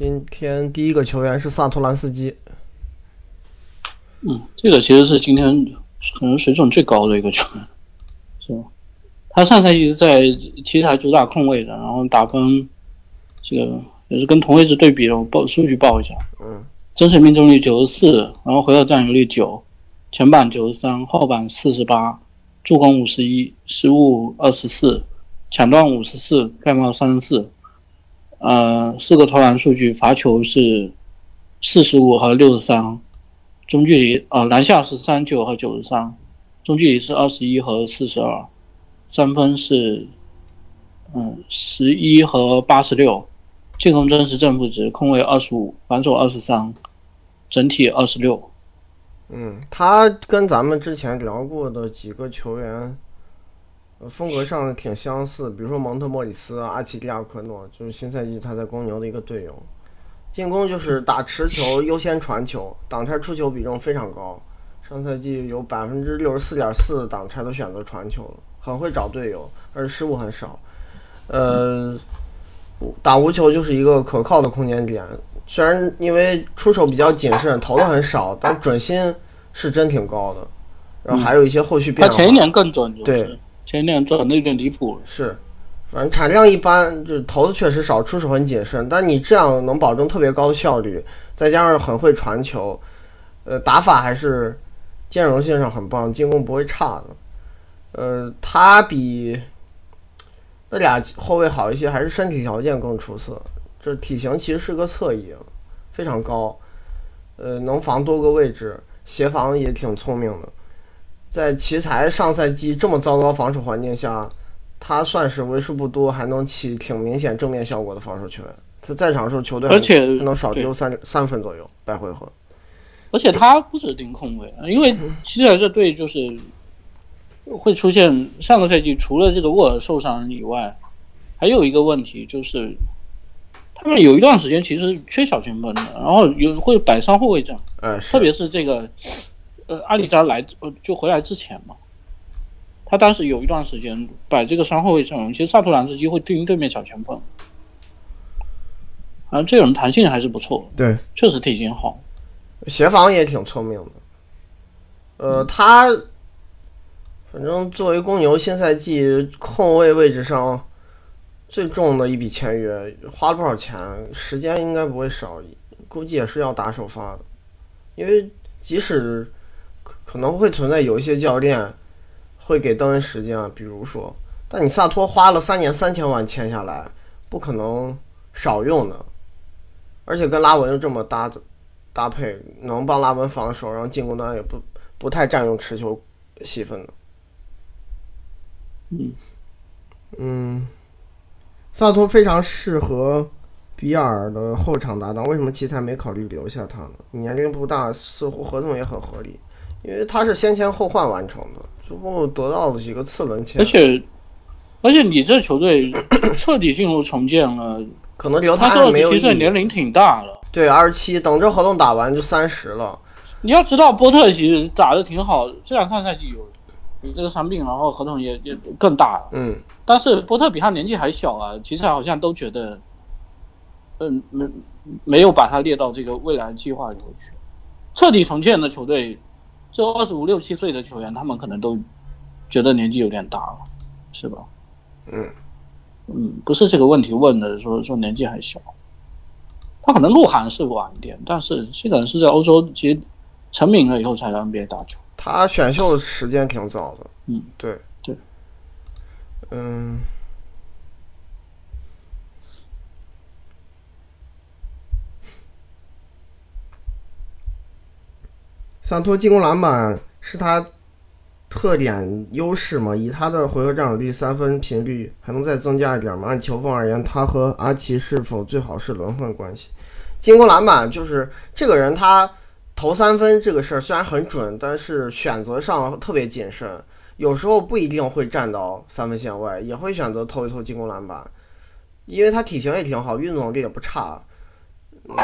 今天第一个球员是萨托兰斯基。嗯，这个其实是今天可能水准最高的一个球员，是吧？他上赛季是在奇才主打控卫的，然后打分这个也是跟同位置对比的，我报数据报一下。嗯，真实命中率九十四，然后回合占有率九，前板九十三，后板四十八，助攻五十一，失误二十四，抢断五十四，盖帽三十四。呃，四个投篮数据，罚球是四十五和六十三，中距离啊篮下是三九和九十三，中距离是二十一和四十二，三分是嗯十一和八十六，进攻真实正负值，空位二十五，防守二十三，整体二十六。嗯，他跟咱们之前聊过的几个球员。风格上挺相似，比如说蒙特莫里斯、阿奇利亚科诺，就是新赛季他在公牛的一个队友。进攻就是打持球优先传球，挡拆出球比重非常高。上赛季有百分之六十四点四挡拆都选择传球了，很会找队友，而且失误很少。呃，打无球就是一个可靠的空间点，虽然因为出手比较谨慎，投的很少，但准心是真挺高的。然后还有一些后续变化。他前一年更准，对。前两转的有点离谱，是，反正产量一般，就是投的确实少，出手很谨慎。但你这样能保证特别高的效率，再加上很会传球，呃，打法还是兼容性上很棒，进攻不会差的。呃，他比那俩后卫好一些，还是身体条件更出色。这体型其实是个侧翼，非常高，呃，能防多个位置，协防也挺聪明的。在奇才上赛季这么糟糕防守环境下，他算是为数不多还能起挺明显正面效果的防守球员。他在场时候球队而且能少丢三三分左右，百回合。而且他不止盯控卫，因为奇才这队就是会出现上个赛季除了这个沃尔受伤以外，还有一个问题就是他们有一段时间其实缺小前锋的，然后有会摆上后卫阵，特别是这个。呃，阿里扎来呃就回来之前嘛，他当时有一段时间摆这个双后卫阵容，其实萨图兰斯基会对应对面小前锋，啊，这种弹性还是不错，对，确实体型好，协防也挺聪明的。呃，他反正作为公牛新赛季控卫位置上最重的一笔签约，花了不少钱，时间应该不会少，估计也是要打首发的，因为即使。可能会存在有一些教练会给邓恩时间啊，比如说，但你萨托花了三年三千万签下来，不可能少用的，而且跟拉文又这么搭的搭配，能帮拉文防守，然后进攻端也不不太占用持球戏份的。嗯嗯，萨托非常适合比尔的后场搭档，为什么奇才没考虑留下他呢？年龄不大，似乎合同也很合理。因为他是先签后换完成的，最后得到了几个次轮签。而且，而且你这球队彻底进入重建了，可能留他还没有。其实年龄挺大了，对，二十七，等这合同打完就三十了。你要知道，波特其实打的挺好，虽然上赛季有有这个伤病，然后合同也也更大。嗯。但是波特比他年纪还小啊，其实好像都觉得，嗯，没没有把他列到这个未来计划里头去。彻底重建的球队。这二十五六七岁的球员，他们可能都觉得年纪有点大了，是吧？嗯嗯，不是这个问题问的，说说年纪还小，他可能鹿晗是晚一点，但是这个人是在欧洲其实成名了以后才在 NBA 打球。他选秀的时间挺早的，嗯，对对，嗯。萨托进攻篮板是他特点优势嘛？以他的回合占有率、三分频率，还能再增加一点吗？按球风而言，他和阿奇是否最好是轮换关系？进攻篮板就是这个人，他投三分这个事儿虽然很准，但是选择上特别谨慎，有时候不一定会站到三分线外，也会选择投一投进攻篮板，因为他体型也挺好，运动能力也不差，嗯。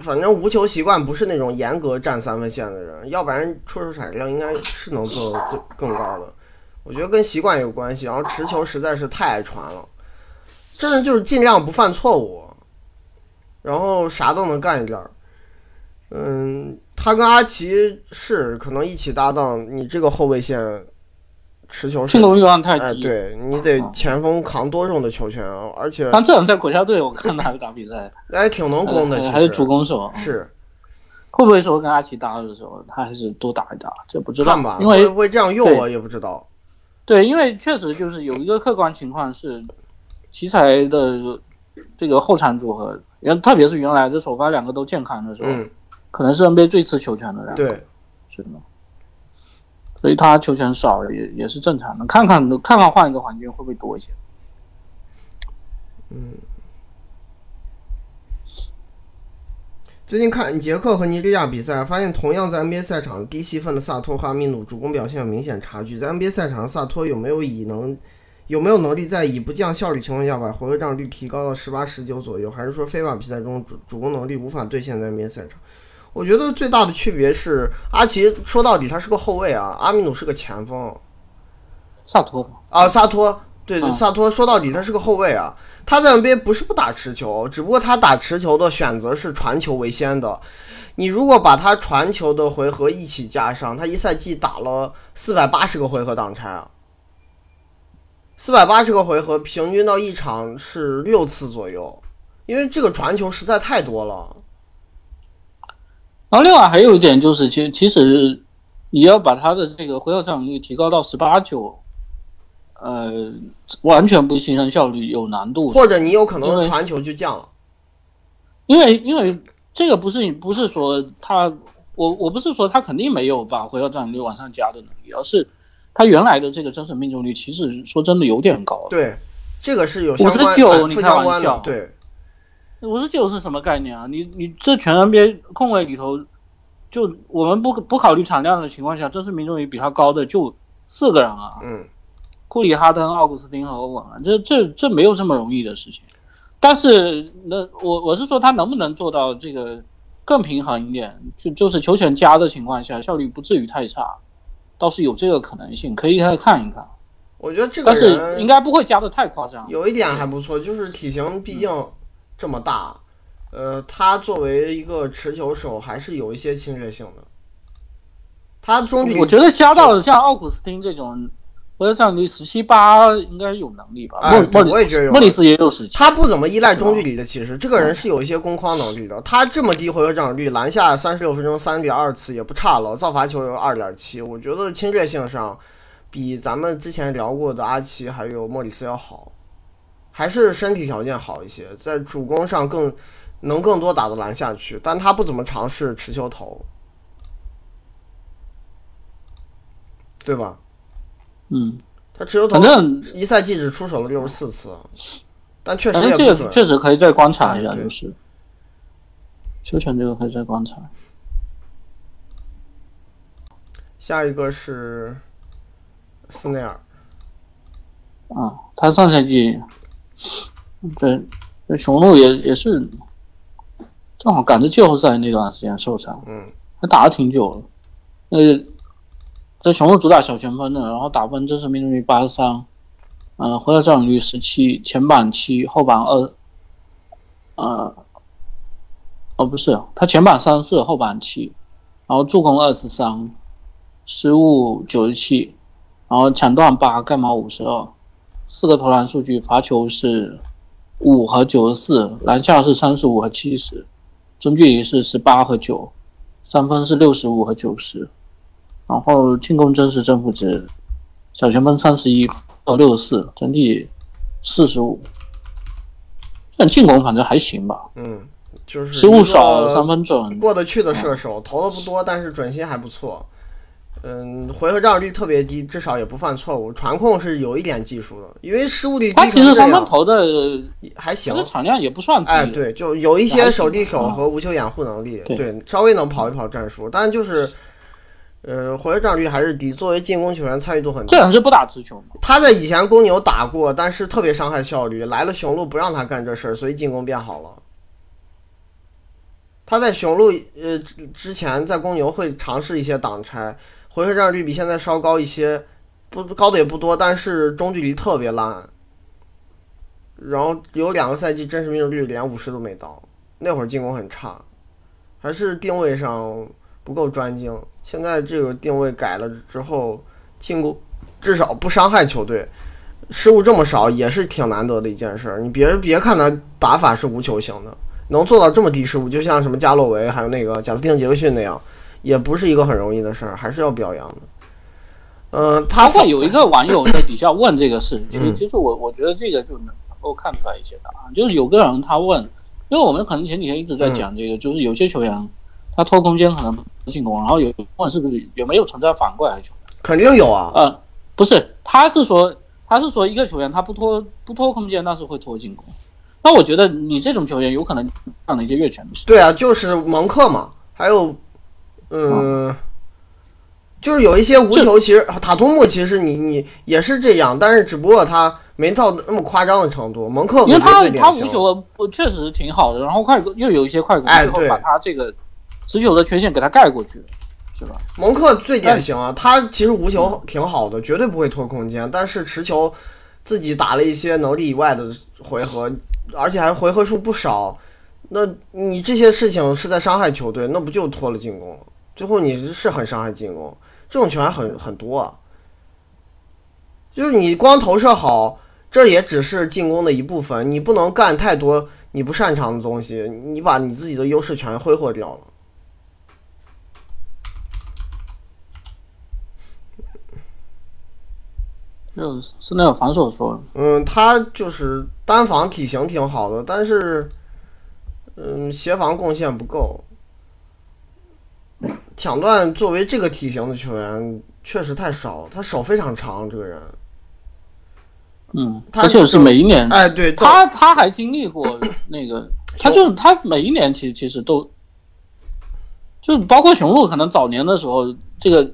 反正无球习惯不是那种严格站三分线的人，要不然出手产量应该是能做最更高的。我觉得跟习惯有关系，然后持球实在是太爱传了，真的就是尽量不犯错误。然后啥都能干一点儿。嗯，他跟阿奇是可能一起搭档，你这个后卫线持球是进攻欲望太哎，低。对你得前锋扛多重的球权啊，而且但这种在国家队，我看他打比赛，还挺能攻的，还是主攻手。是会不会说跟阿奇搭的时候，他还是多打一打？这不知道吧，，因为会不会这样用我也不知道。对，因为确实就是有一个客观情况是，奇才的这个后场组合，原特别是原来的首发两个都健康的时候，嗯，可能是 NBA 最吃球权的两个，对，是的。所以他球权少也也是正常的，看看看看换一个环境会不会多一些。嗯最近看捷克和尼利亚比赛，发现同样在 NBA 赛场低戏份的萨托和阿米努主攻表现有明显差距。在 NBA 赛场上，萨托有没有以能有没有能力在以不降效率情况下把回合占有率提高到十八十九左右，还是说非法比赛中主主攻能力无法兑现在 NBA 赛场？我觉得最大的区别是，阿奇说到底他是个后卫啊，阿米努是个前锋萨托啊，萨托对对，嗯萨托说到底他是个后卫啊，他在 NBA 不是不打持球，只不过他打持球的选择是传球为先的。你如果把他传球的回合一起加上，他一赛季打了四百八十个回合挡拆啊，四百八十个回合，平均到一场是六次左右，因为这个传球实在太多了。然后另外还有一点就是，其其实你要把他的这个回合占有率提高到十八九，呃，完全不牺牲效率有难度，或者你有可能传球就降了。因为因为这个不是不是说他，我我不是说他肯定没有把回合占有率往上加的能力，而是他原来的这个真实命中率其实说真的有点高。对，这个是有相关59反负你开玩相关的笑。对，五十九是什么概念啊？你你这全 NBA 控卫里头，就我们不不考虑产量的情况下，真实命中率比他高的就四个人啊，嗯，库里、哈登、奥古斯丁和欧文啊，这这这没有这么容易的事情。但是那我我是说他能不能做到这个更平衡一点，就就是球权加的情况下，效率不至于太差，倒是有这个可能性，可以再看一看。我觉得这个但人是应该不会加的太夸张。有一点还不错，就是体型毕竟这么大，呃，他作为一个持球手还是有一些侵略性的。他中距离我觉得加到像奥古斯汀这种，回合占有率十七八应该有能力吧？哎我也觉得有莫里斯也有十七，他不怎么依赖中距离的，其实这个人是有一些攻框能力的。他这么低回合占有率，篮下三十六分钟三点二次也不差了，造罚球有二点七，我觉得侵略性上比咱们之前聊过的阿奇还有莫里斯要好，还是身体条件好一些，在主攻上更能更多打到篮下去，但他不怎么尝试持球投，对吧？嗯，他持球投反正一赛季只出手了六十四次，但确实也。确实可以再观察一下，就是球权这个可以再观察。下一个是斯内尔，啊，他上赛季对这雄鹿也也是正好赶着季后赛那段时间受伤，嗯，还打了挺久了。那这雄鹿主打小前锋的，然后打分真实命中率八十三，呃，回合占有率十七，前板七，后板二，呃，哦不是，他前板三四，后板七，然后助攻二十三，失误九十七，然后抢断八，盖帽五十二，四个投篮数据，罚球是五和九十四，篮下是三十五和七十，中距离是十八和九，三分是六十五和九十，然后进攻真实正负值，小前锋三十一和六十四，整体四十五。但进攻反正还行吧，嗯，就是失误少，三分准，过得去的射手，投的不多，但是准心还不错。嗯，回合占有率特别低，至少也不犯错误。传控是有一点技术的，因为失误率低他其实三分投的还行其。实产量也不算低。哎，对，就有一些手递手啊和无球掩护能力，对对，稍微能跑一跑战术，但就是，呃，回合占有率还是低。作为进攻球员，参与度很低这。人是不打持球吗？他在以前公牛打过，但是特别伤害效率。来了雄鹿不让他干这事儿，所以进攻变好了。他在雄鹿呃之之前在公牛会尝试一些挡拆，回合占有率比现在稍高一些，不高的也不多，但是中距离特别烂。然后有两个赛季真实命中率连五十都没到，那会儿进攻很差，还是定位上不够专精。现在这个定位改了之后，进攻至少不伤害球队，失误这么少也是挺难得的一件事儿。你别别看他打法是无球型的，能做到这么低失误，就像什么加洛维还有那个贾斯汀杰克逊那样，也不是一个很容易的事儿，还是要表扬的。嗯，他包括有一个网友在底下问这个事，其实其实我我觉得这个就能够看出来一些答案，就是有个人他问，因为我们可能前几天一直在讲这个，就是有些球员他拖空间可能不进攻，然后有问是不是有没有存在反过来的球员？肯定有啊。呃，不是，他是说他是说一个球员他不拖不拖空间，但是会拖进攻。那我觉得你这种球员有可能犯了一些越权的事。对啊，就是蒙克嘛，还有嗯。就是有一些无球，其实塔图姆其实你你也是这样，但是只不过他没到那么夸张的程度。蒙克因为他他无球确实是挺好的，然后快攻又有一些快攻，最后把他这个持球的缺陷给他盖过去，是吧？蒙克最典型啊，他其实无球挺好的，绝对不会拖空间，但是持球自己打了一些能力以外的回合，而且还回合数不少。那你这些事情是在伤害球队，那不就拖了进攻？最后你是很伤害进攻。这种球员很很多，啊。就是你光投射好，这也只是进攻的一部分，你不能干太多你不擅长的东西，你把你自己的优势全挥霍掉了。就是那个防守说，嗯，他就是单防体型挺好的，但是，嗯，协防贡献不够。抢断作为这个体型的球员确实太少，他手非常长，这个人。嗯，而且是每一年，哎，对，他他还经历过那个，他就是他每一年其实其实都，就包括雄鹿可能早年的时候，这个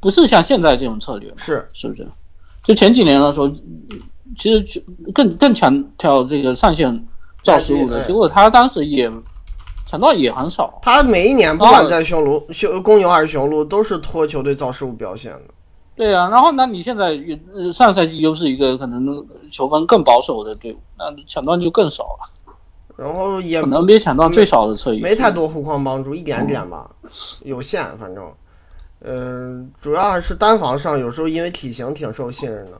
不是像现在这种策略，是是不是？就前几年的时候，其实更更强调这个上限造失误的，结果他当时也。抢断也很少，他每一年不管在雄鹿、雄公牛还是雄鹿，都是拖球队造失误表现的。对啊，然后那你现在上赛季又是一个可能球风更保守的队伍，那抢断就更少了。然后也可能别抢断最少的侧翼，没太多护框帮助，一点点吧，有限，反正。嗯，主要还是单防上，有时候因为体型挺受信任的。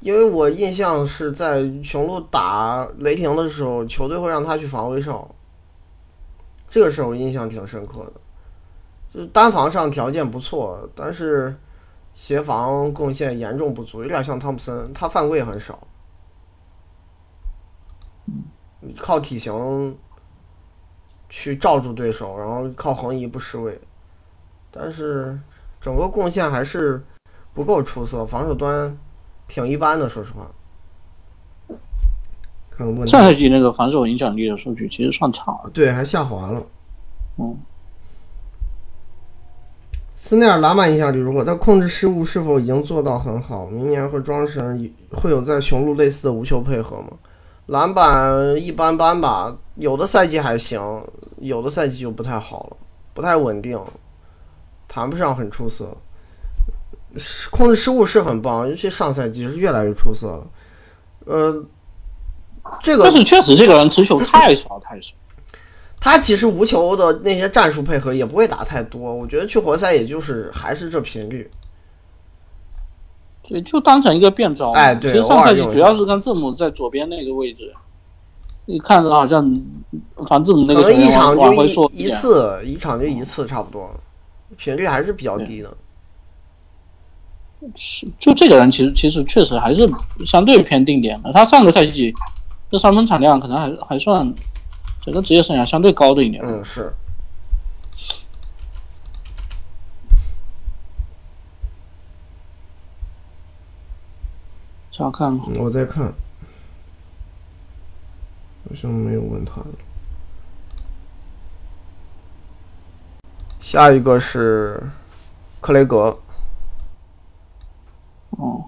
因为我印象是在雄鹿打雷霆的时候，球队会让他去防威少。这个时候印象挺深刻的，就是单防上条件不错，但是协防贡献严重不足，有点像汤普森，他犯规也很少，靠体型去罩住对手，然后靠横移不失位，但是整个贡献还是不够出色，防守端挺一般的，说实话。上赛季那个防守影响力的数据其实算差，对，还下滑了。嗯，斯内尔篮板影响力如何？他控制失误是否已经做到很好？明年和庄神会有在雄鹿类似的无球配合吗？篮板一般般吧，有的赛季还行，有的赛季就不太好了，不太稳定，谈不上很出色。控制失误是很棒，尤其上赛季是越来越出色了。呃。这个但是确实这个人持球太少太少，他其实无球的那些战术配合也不会打太多，我觉得去活塞也就是还是这频率，对，就当成一个变招。哎，对，其实上赛季主要是跟字母在左边那个位置，你看着好像反正字母那个可能一场就一一次，一场就一次差不多，频率还是比较低的。是，就这个人其实其实确实还是相对偏定点的，他上个赛季。这三分产量可能还还算整个职业生涯相对高的一年。嗯，是。想看吗？我在看，好像没有问他了。下一个是克雷格。哦。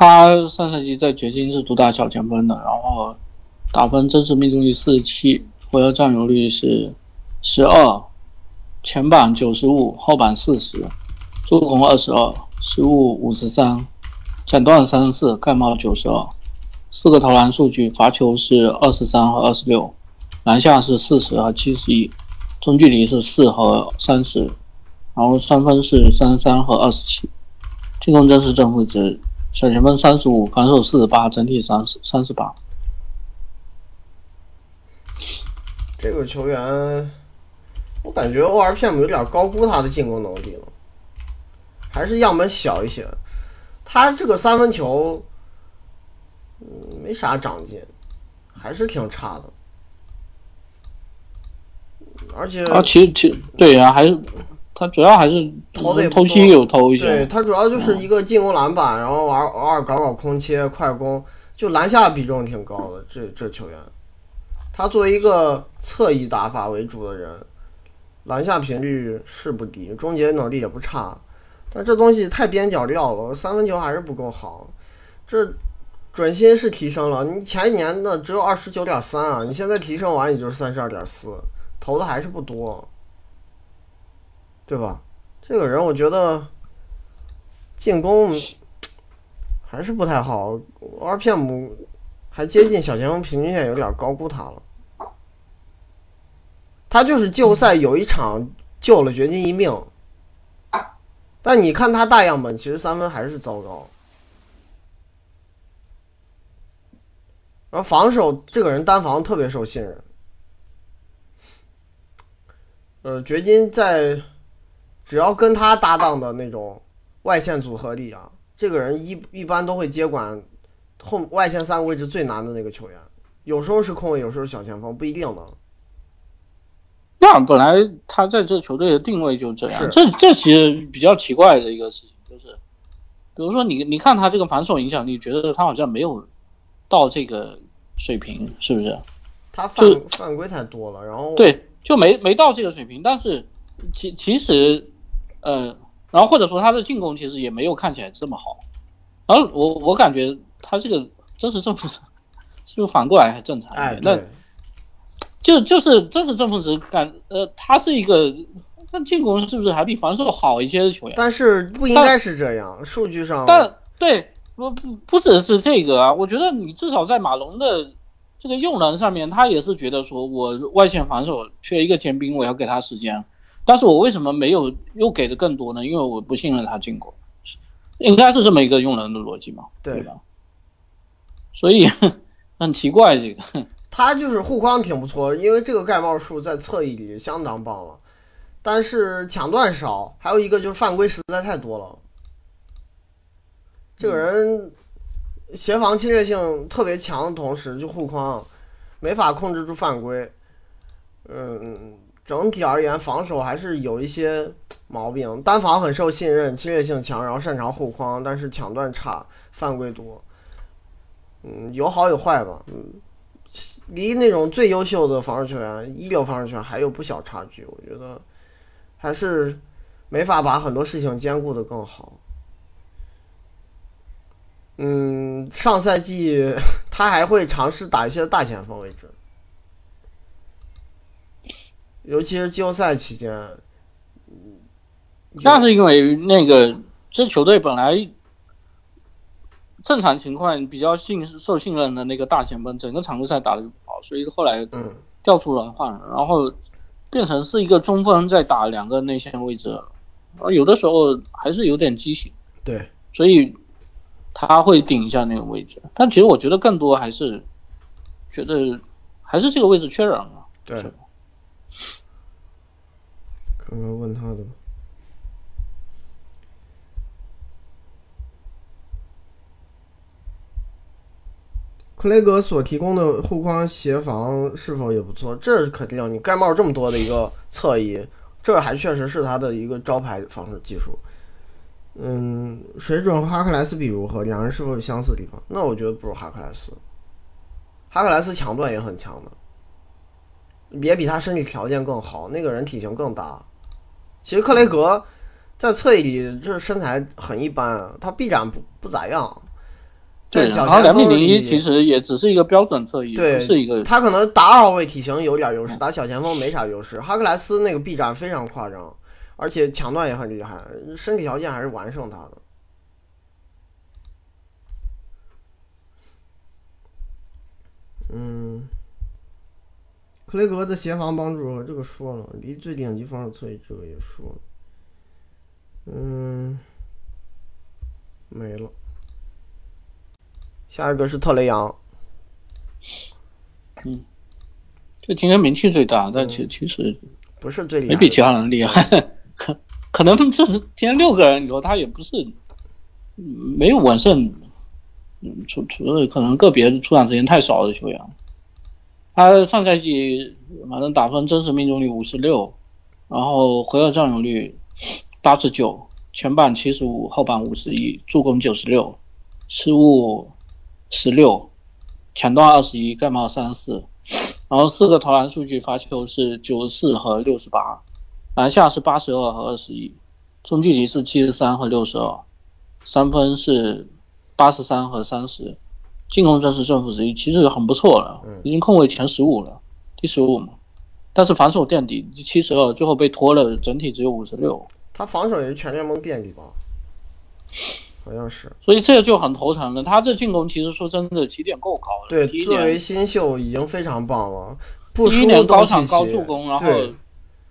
他上赛季在掘金是主打小前锋的，然后打分真实命中率四十七，回合占有率是十二，前板九十五，后板四十，助攻二十二，失误五十三，抢断三十四，盖帽九十二，四个投篮数据，罚球是二十三和二十六，篮下是四十和七十一，中距离是四和三十，然后三分是三十三和二十七，进攻真实正负值小前锋三十五，防守四十八，整体三十三十八。这个球员，我感觉 ORPM 有点高估他的进攻能力了，还是样本小一些。他这个三分球，嗯，没啥长进，还是挺差的。而且啊，其实其对呀、还是他主要还是投得也不多偷袭有偷一些对，他主要就是一个进攻篮板，然后偶尔偶尔搞搞空切、快攻，就篮下比重挺高的。这这球员，他作为一个侧翼打法为主的人，篮下频率是不低，终结能力也不差，但这东西太边角料了，三分球还是不够好。这准心是提升了，你前一年的只有二十九点三啊，你现在提升完也就是三十二点四，投的还是不多，对吧？这个人我觉得进攻还是不太好，RPM 还接近小前锋平均线，有点高估他了。他就是季后赛有一场救了掘金一命，但你看他大样本，其实三分还是糟糕。然后防守，这个人单防特别受信任。呃，掘金在只要跟他搭档的那种外线组合里啊，这个人一一般都会接管后外线三个位置最难的那个球员，有时候是控卫，有时候是小前锋，不一定的。那本来他在这球队的定位就这样是，这这其实比较奇怪的一个事情，就是比如说你你看他这个防守影响力，觉得他好像没有到这个水平，是不是？他犯犯规太多了，然后对，就没没到这个水平。但是其其实，呃，然后或者说他的进攻其实也没有看起来这么好。然后我我感觉他这个真实正负值是不是反过来还正常一哎点？那对，就就是真实正负值感，呃，他是一个，那进攻是不是还比防守好一些的球员？但是不应该是这样，数据上但对，不不不只是这个啊，我觉得你至少在马龙的这个用人上面，他也是觉得说我外线防守缺一个尖兵，我要给他时间，但是我为什么没有又给的更多呢？因为我不信任他进攻，应该是这么一个用人的逻辑嘛，对吧？所以很奇怪这个，他就是护框挺不错，因为这个盖帽数在侧翼里相当棒了，但是抢断少，还有一个就是犯规实在太多了。这个人协防侵略性特别强的同时，就护框没法控制住犯规。嗯，整体而言防守还是有一些毛病，单防很受信任，侵略性强，然后擅长护框，但是抢断差，犯规多。嗯，有好有坏吧。嗯，离那种最优秀的防守球员、一流防守球员还有不小差距，我觉得还是没法把很多事情兼顾的更好。嗯，上赛季 他还会尝试打一些大前锋位置，尤其是季后赛期间。那是因为那个这球队本来正常情况比较信受信任的那个大前锋，整个常规赛打的不好，所以后来嗯，调出轮换，然后变成是一个中锋在打两个内线位置，而有的时候还是有点畸形，对，所以他会顶一下那个位置。但其实我觉得更多还是觉得还是这个位置缺人了。对。看看问他的。克雷格所提供的护框协防是否也不错？这是肯定，你盖帽这么多的一个侧翼，这还确实是他的一个招牌防守技术。嗯，水准和哈克莱斯比如何？两人是否有相似地方？那我觉得不如哈克莱斯。哈克莱斯抢断也很强的，也比他身体条件更好，那个人体型更大。其实克雷格在侧翼里这身材很一般，啊他臂展不不咋样。在对，小然后两米前锋零一其实也只是一个标准侧翼，对不是一个他可能打二号位体型有点优势，打小前锋没啥优势。哈克莱斯那个臂展非常夸张，而且抢断也很厉害，身体条件还是完胜他的。嗯，克雷格的协防帮助这个说了，离最顶级防守侧翼这个也说了，嗯，没了。下一个是特雷杨，嗯，这今天名气最大，但其其实不是最厉害，没比其他人厉害。可 可能这今天六个人里头，他也不是嗯没有稳胜，嗯，除除了可能个别出场时间太少的球员。他上赛季反正打分真实命中率五十六，然后回合占有率八十九，前板七十五，后板五十一，助攻九十六，失误十六，抢断二十一，盖帽三十四，然后四个投篮数据，罚球是九十四和六十八，篮下是八十二和二十一，中距离是七十三和六十二，三分是八十三和三十，进攻正是正负十一，其实很不错了，已经控卫前十五了，第十五嘛。但是防守垫底七十二，最后被拖了，整体只有五十六，他防守也是全联盟垫底吧？好像是。所以这个就很头疼了。他这进攻其实说真的起点够高了，对，作为新秀已经非常棒了，不第一年高场东契奇高助攻，然后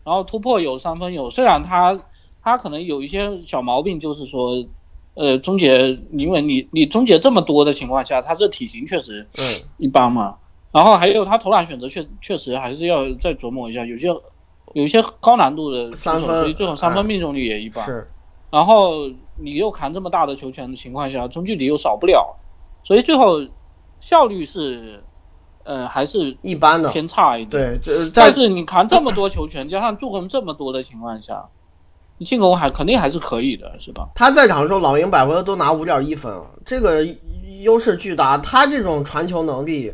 然后突破有三分有，虽然他他可能有一些小毛病，就是说，呃，终结，因为你你终结这么多的情况下，他这体型确实嗯，一般嘛。然后还有他投篮选择确确实还是要再琢磨一下，有些有一些高难度的三分所以最后三分哎命中率也一般。是然后你又扛这么大的球权的情况下，中距离又少不了，所以最后效率是，呃，还是一般的。偏差一点。对，但是你扛这么多球权，加上助攻这么多的情况下，你进攻还肯定还是可以的，是吧？他在场的时候，老鹰百回合都拿五点一分啊，这个优势巨大。他这种传球能力，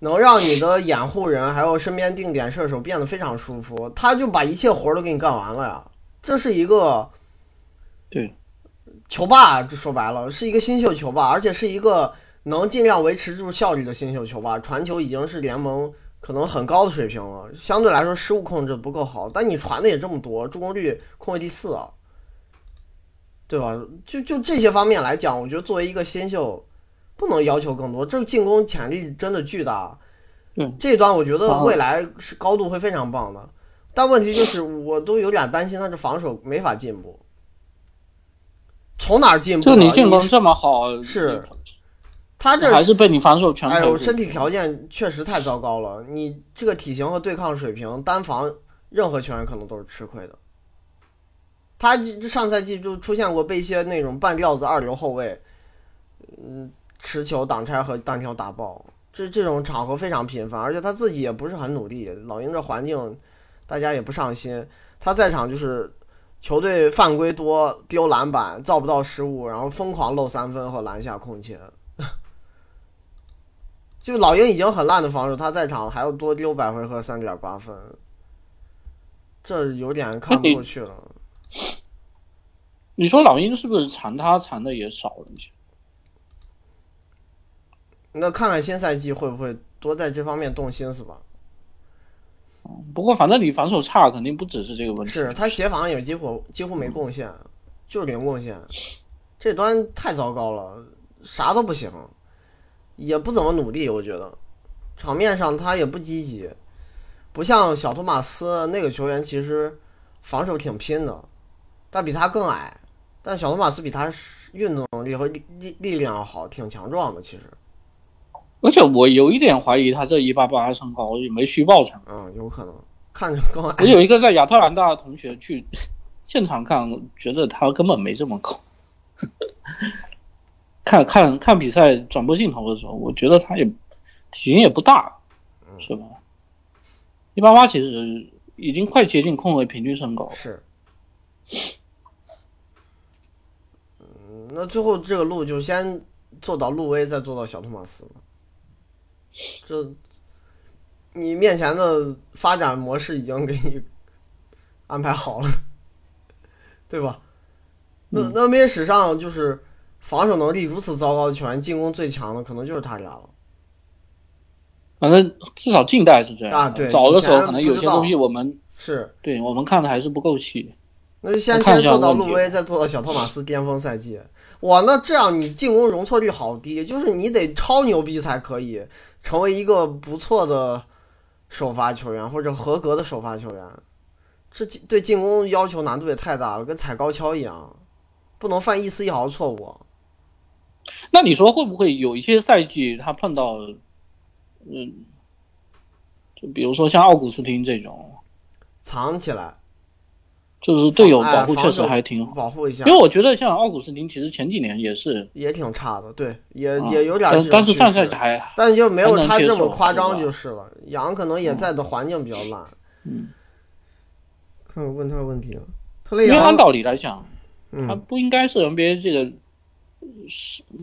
能让你的掩护人还有身边定点射手变得非常舒服，他就把一切活儿都给你干完了呀。这是一个对，球霸，这说白了是一个新秀球霸，而且是一个能尽量维持住效率的新秀球霸。传球已经是联盟可能很高的水平了，相对来说失误控制不够好，但你传的也这么多，助攻率控卫第四啊，对吧？就就这些方面来讲，我觉得作为一个新秀，不能要求更多，这个进攻潜力真的巨大。嗯这一端我觉得啊未来是高度会非常棒的，但问题就是我都有点担心他这防守没法进步。从哪儿进步你进攻这么好，是你他这还是被你防守全哎呦，身体条件确实太糟糕了。你这个体型和对抗水平，单防任何球员可能都是吃亏的。他这上赛季就出现过被一些那种半吊子二流后卫，嗯，持球挡拆和单挑打爆，这这种场合非常频繁，而且他自己也不是很努力。老鹰这环境，大家也不上心。他在场就是球队犯规多、丢篮板、造不到失误，然后疯狂漏三分和篮下空切。就老鹰已经很烂的防守，他在场还要多丢百回合三点八分，这有点看不过去了。你说老鹰是不是缠他缠的也少了一些？那看看新赛季会不会多在这方面动心思吧。不过反正你防守差，肯定不只是这个问题。是他协防也几乎几乎没贡献，就是零贡献，这端太糟糕了，啥都不行，也不怎么努力，我觉得场面上他也不积极，不像小托马斯那个球员，其实防守挺拼的，但比他更矮，但小托马斯比他运动能力和力力力量好，挺强壮的，其实，而且我有一点怀疑他这一八八身高也没虚报成。嗯，有可能看着更矮我，有一个在亚特兰大的同学去现场看，觉得他根本没这么高。看看看比赛转播镜头的时候，我觉得他也体型也不大，是吧？一八八其实已经快接近控卫平均身高了。是。嗯，那最后这个路就先做到路威，再做到小托马斯吧。这，你面前的发展模式已经给你安排好了，对吧？那嗯那 NBA 史上就是防守能力如此糟糕的球员，进攻最强的可能就是他俩了。反正至少近代是这样。啊对早的时候可能有些东西我们是，对我们看的还是不够细。那就先先做到路威，再做到小托马斯巅峰赛季。哇，那这样你进攻容错率好低，就是你得超牛逼才可以成为一个不错的首发球员或者合格的首发球员，这进对进攻要求难度也太大了，跟踩高跷一样，不能犯一丝一毫的错误。那你说会不会有一些赛季他碰到，嗯，就比如说像奥古斯汀这种，藏起来，就是队友哎保护确实还挺好。保护一下因为，我觉得像奥古斯汀，其实前几年也是，也挺差的，对，也、啊也有点但但是上赛季还但就没有他这么夸张就是了。杨可能也在的环境比较烂。嗯，看我问他问题了，特雷杨，因为按道理来讲，他嗯，不应该是 NBA 这个，是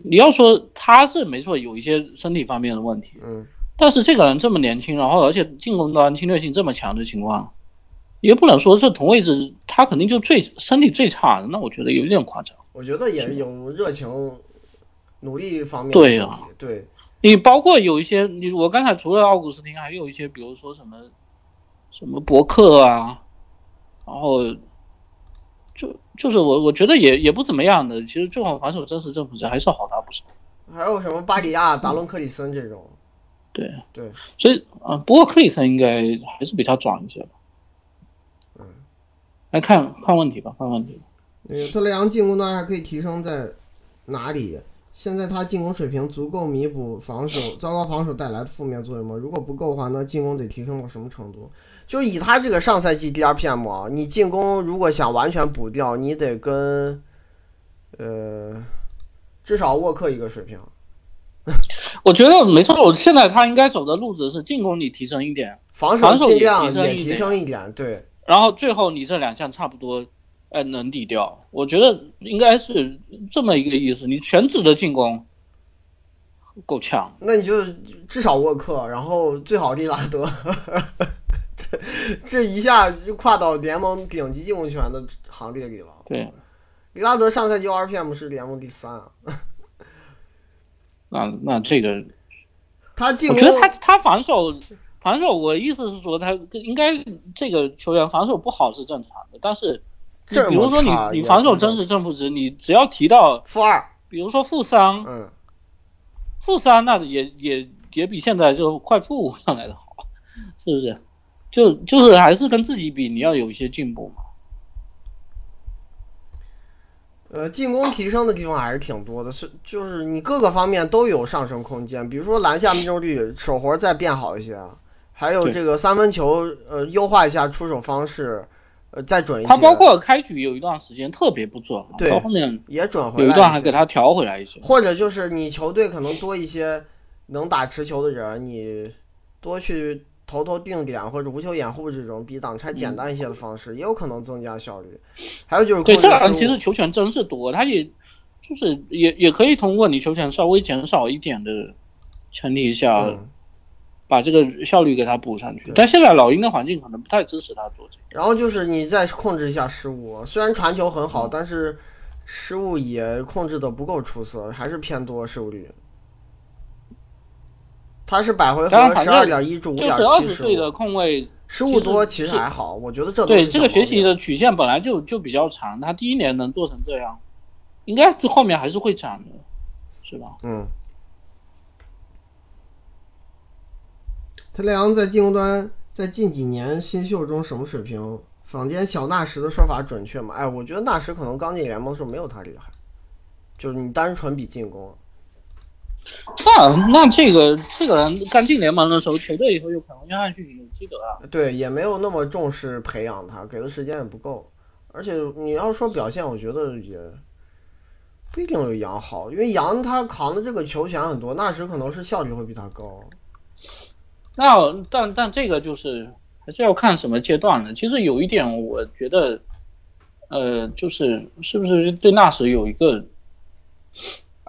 你要说他是没错，有一些身体方面的问题，嗯，但是这个人这么年轻，然后而且进攻端侵略性这么强的情况，也不能说这同位置他肯定就最身体最差的，那我觉得有点夸张。我觉得也有热情、努力方面对呀问题对，你包括有一些，你我刚才除了奥古斯汀，还有一些，比如说什么什么博克啊，然后就就是我我觉得也也不怎么样的。其实最好防守真实正负值还是好打不少。还有什么巴里亚、达隆克里森这种，对对，所以啊、不过克里森应该还是比他壮一些吧。嗯，来看看问题吧，看问题吧。那个特雷杨进攻端还可以提升在哪里？现在他进攻水平足够弥补防守糟糕防守带来的负面作用吗？如果不够的话，那进攻得提升到什么程度？就以他这个上赛季 DRPM 啊，你进攻如果想完全补掉，你得跟呃至少沃克一个水平。我觉得没错，我现在他应该走的路子是进攻你提升一点，防防守也尽量也提提升一点升一点，对，然后最后你这两项差不多，呃，能抵掉。我觉得应该是这么一个意思。你全职的进攻够呛，那你就至少沃克，然后最好利拉德，这 这一下就跨到联盟顶级进攻球员的行列里了。对，利拉德上赛季 RPM 是联盟第三啊，那那这个，他进攻我觉得他他防守防守，我意思是说他应该这个球员防守不好是正常的，但是比如说你你防守真实正负值，你只要提到负二，比如说负三，嗯，负三那也也也比现在就快负五上来的好，是不是？就就是还是跟自己比，你要有一些进步嘛。呃，进攻提升的地方还是挺多的，是就是你各个方面都有上升空间，比如说篮下命中率、手活再变好一些，还有这个三分球，呃，优化一下出手方式，呃，再准一些。他包括开局有一段时间特别不准，对到后面也准回来有一段还给他调回来一些。或者就是你球队可能多一些能打持球的人，你多去投投定点或者无球掩护这种比挡拆简单一些的方式，也有可能增加效率。还有就是对，这个人其实球权真是多，他也就是也也可以通过你球权稍微减少一点的前提下，嗯，把这个效率给他补上去。但现在老鹰的环境可能不太支持他做这个。然后就是你再控制一下失误，虽然传球很嗯好，但是失误也控制的不够出色，还是偏多失误率。他是百回合十二点一至五点就是二七失十岁的误，控卫，失误多其实还好，我觉得这对这个学习的曲线本来就就比较长，他第一年能做成这样，应该是后面还是会涨的，是吧？嗯。特雷杨在进攻端在近几年新秀中什么水平？坊间小纳什的说法准确吗？哎，我觉得纳什可能刚进联盟的时候没有他厉害，就是你单纯比进攻。那那这个这个人刚进联盟的时候，球队里头有凯文约翰逊，有基德啊，对，也没有那么重视培养他，给的时间也不够。而且你要说表现，我觉得也不一定有杨好，因为杨他扛的这个球权很多，纳什可能是效率会比他高。那但但这个就是还是要看什么阶段的。其实有一点，我觉得，呃，就是是不是对纳什有一个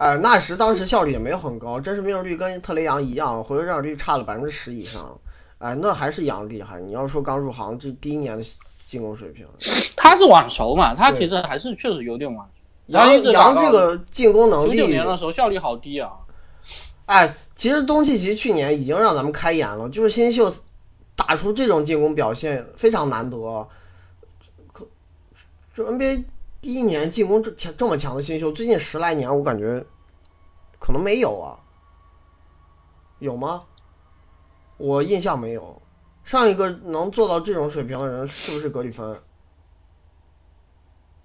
哎，纳什当时效率也没有很高，真实命中率跟特雷杨一样，回合占有率差了百分之十以上。哎，那还是杨厉害。你要说刚入行这第一年的进攻水平，他是晚熟嘛？他其实还是确实有点晚熟。杨杨这个进攻能力九九，年的时候效率好低啊。哎，其实东契奇去年已经让咱们开眼了，就是新秀打出这种进攻表现非常难得。可这 NBA 第一年进攻这强这么强的新秀，最近十来年我感觉可能没有啊，有吗？我印象没有。上一个能做到这种水平的人是不是格里芬？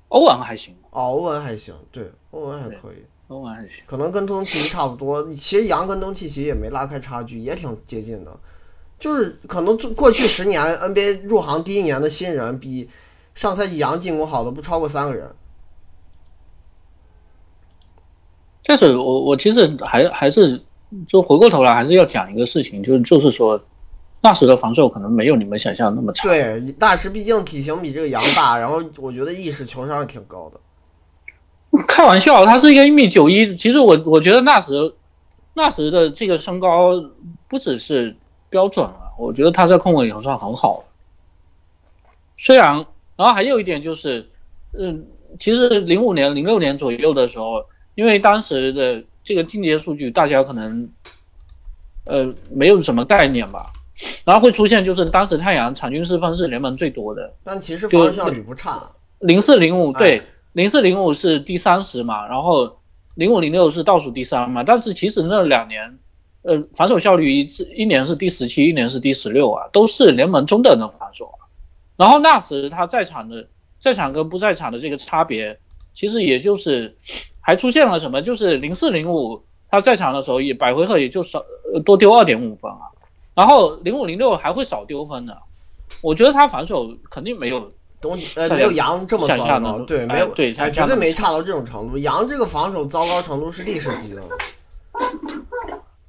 欧文还行，哦，欧文还行，对，欧文还可以，欧文还行。可能跟东契奇差不多。其实杨跟东契奇也没拉开差距，也挺接近的。就是可能过去十年 NBA 入行第一年的新人，比上赛季杨进攻好的不超过三个人。但是我我其实还还是就回过头来还是要讲一个事情，就是就是说，纳什的防守可能没有你们想象那么差。对，纳什毕竟体型比这个羊大，然后我觉得意识球商也挺高的。开玩笑，他是一个一米九一，其实我我觉得纳什纳什的这个身高不只是。标准了，我觉得他在控卫里头算很好虽然，然后还有一点就是，嗯，其实零五年、零六年左右的时候，因为当时的这个进阶数据大家可能，呃，没有什么概念吧，然后会出现就是当时太阳场均失分是联盟最多的，但其实防守效率不差。零四零五对，零四零五是第三十嘛，然后零五零六是倒数第三嘛，但是其实那两年。呃，防守效率一一年是第十七，一年是第十六啊，都是联盟中等的防守。然后那时他在场的在场跟不在场的这个差别，其实也就是还出现了什么，就是零四零五他在场的时候也百回合也就少多丢二点五分啊，然后零五零六还会少丢分的。我觉得他防守肯定没有东呃没有杨这么糟糕，对，没有对，绝对没差到这种程度。杨这个防守糟糕程度是历史级的。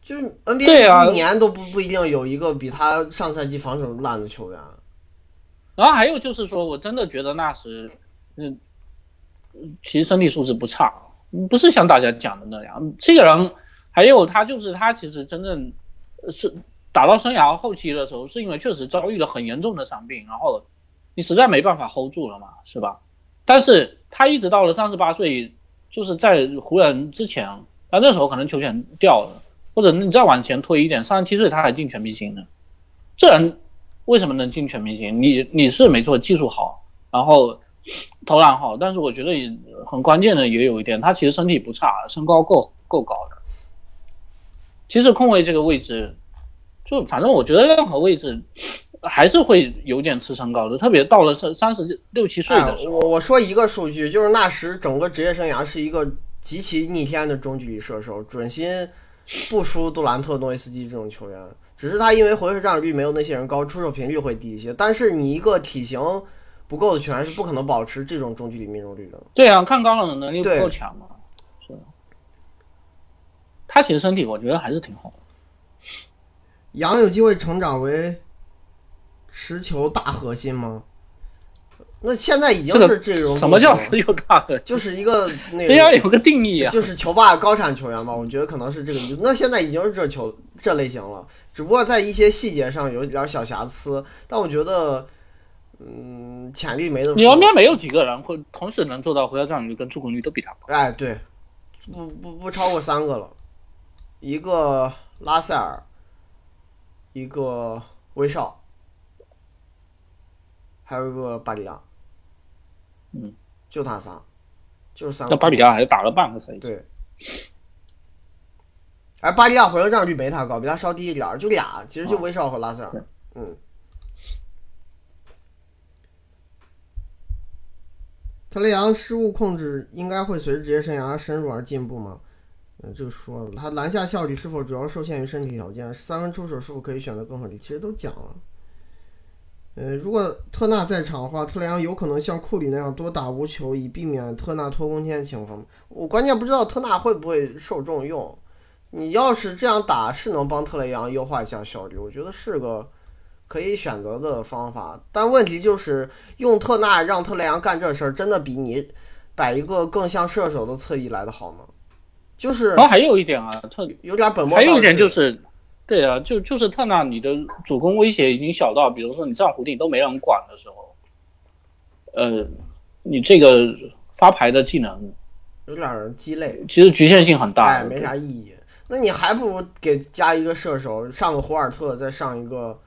就是 NBA 一年都不不一定有一个比他上赛季防守烂的球员。然后还有就是说，我真的觉得纳什，嗯，其实身体素质不差，不是像大家讲的那样。这个人还有他就是他其实真正是打到生涯后期的时候，是因为确实遭遇了很严重的伤病，然后你实在没办法 hold 住了嘛，是吧？但是他一直到了三十八岁，就是在湖人之前，那那时候可能球权掉了。或者你再往前推一点，三十七岁他还进全明星呢，这人为什么能进全明星？你你是没错，技术好，然后投篮好，但是我觉得也很关键的也有一点，他其实身体不差，身高够够高的。其实控卫这个位置，就反正我觉得任何位置还是会有点吃身高的，特别到了三三十六七岁的时候。我我说一个数据，就是纳什整个职业生涯是一个极其逆天的中距离射手，准心。不输杜兰特、诺维斯基这种球员，只是他因为回合占有率没有那些人高，出手频率会低一些。但是你一个体型不够的球员是不可能保持这种中距离命中率的。对啊，看高冷的能力不够强嘛。是。他其实身体我觉得还是挺好的。杨有机会成长为持球大核心吗？那现在已经是这种什么叫持球大核？就是一个 那个要有个定义啊，就是球霸高产球员嘛。我觉得可能是这个意思。那现在已经是这球这类型了，只不过在一些细节上有点小瑕疵。但我觉得，嗯，潜力没那么。你身边没有几个人会同时能做到回合占有率跟助攻率都比他高。哎，对，不不不超过三个了，一个拉塞尔，一个威少，还有一个巴里亚。嗯，就他仨，就是三。那巴里亚还打了半个赛季。对。哎，巴里亚回合占有率没他高，比他稍低一点儿，就俩，其实就威少和拉塞尔。嗯。特雷杨失误控制应该会随着职业生涯深入而进步吗？嗯，这个说了，他篮下效率是否主要受限于身体条件？三分出手是否可以选择更合理？其实都讲了。呃，如果特纳在场的话，特雷杨有可能像库里那样多打无球，以避免特纳拖空间的情况。我关键不知道特纳会不会受重用。你要是这样打，是能帮特雷杨优化一下效率，我觉得是个可以选择的方法。但问题就是用特纳让特雷杨干这事儿，真的比你摆一个更像射手的侧翼来的好吗？就是，然后还有一点啊，特有点本末。还有一点就是。对啊，就就是特纳，你的主攻威胁已经小到，比如说你上弧顶都没人管的时候，呃，你这个发牌的技能有点鸡肋，其实局限性很大，哎，没啥意义。那你还不如给加一个射手，上个胡尔特，再上一个，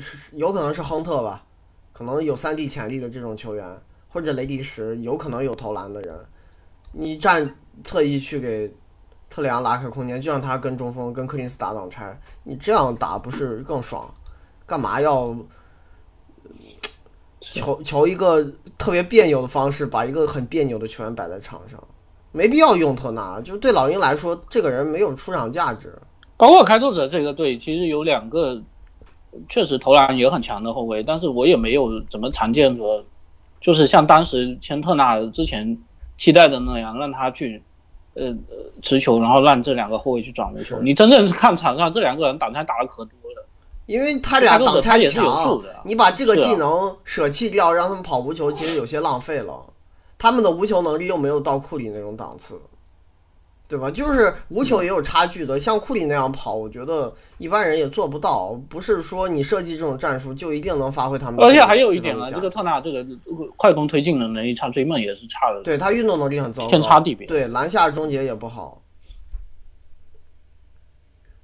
是有可能是亨特吧，可能有三 D 潜力的这种球员，或者雷迪什，有可能有投篮的人，你站侧翼去给。特雷杨拉开空间，就让他跟中锋、跟柯林斯打挡拆。你这样打不是更爽？干嘛要求求一个特别别扭的方式，把一个很别扭的球员摆在场上？没必要用特纳，就对老鹰来说，这个人没有出场价值。包括开拓者这个队，其实有两个确实投篮也很强的后卫，但是我也没有怎么常见着，就是像当时签特纳之前期待的那样，让他去呃呃持球，然后让这两个后卫去转无球。你真正是看场上这两个人挡拆打的可多了，因为他俩挡拆强，你把这个技能舍弃掉，让他们跑无球，其实有些浪费了。他们的无球能力又没有到库里那种档次，对吧？就是无球也有差距的，像库里那样跑，我觉得一般人也做不到。不是说你设计这种战术就一定能发挥他们。而且还有一点啊，这这个特纳这个快攻推进的能力差，追梦也是差的，对他运动能力很糟糕，天差地别。对篮下终结也不好。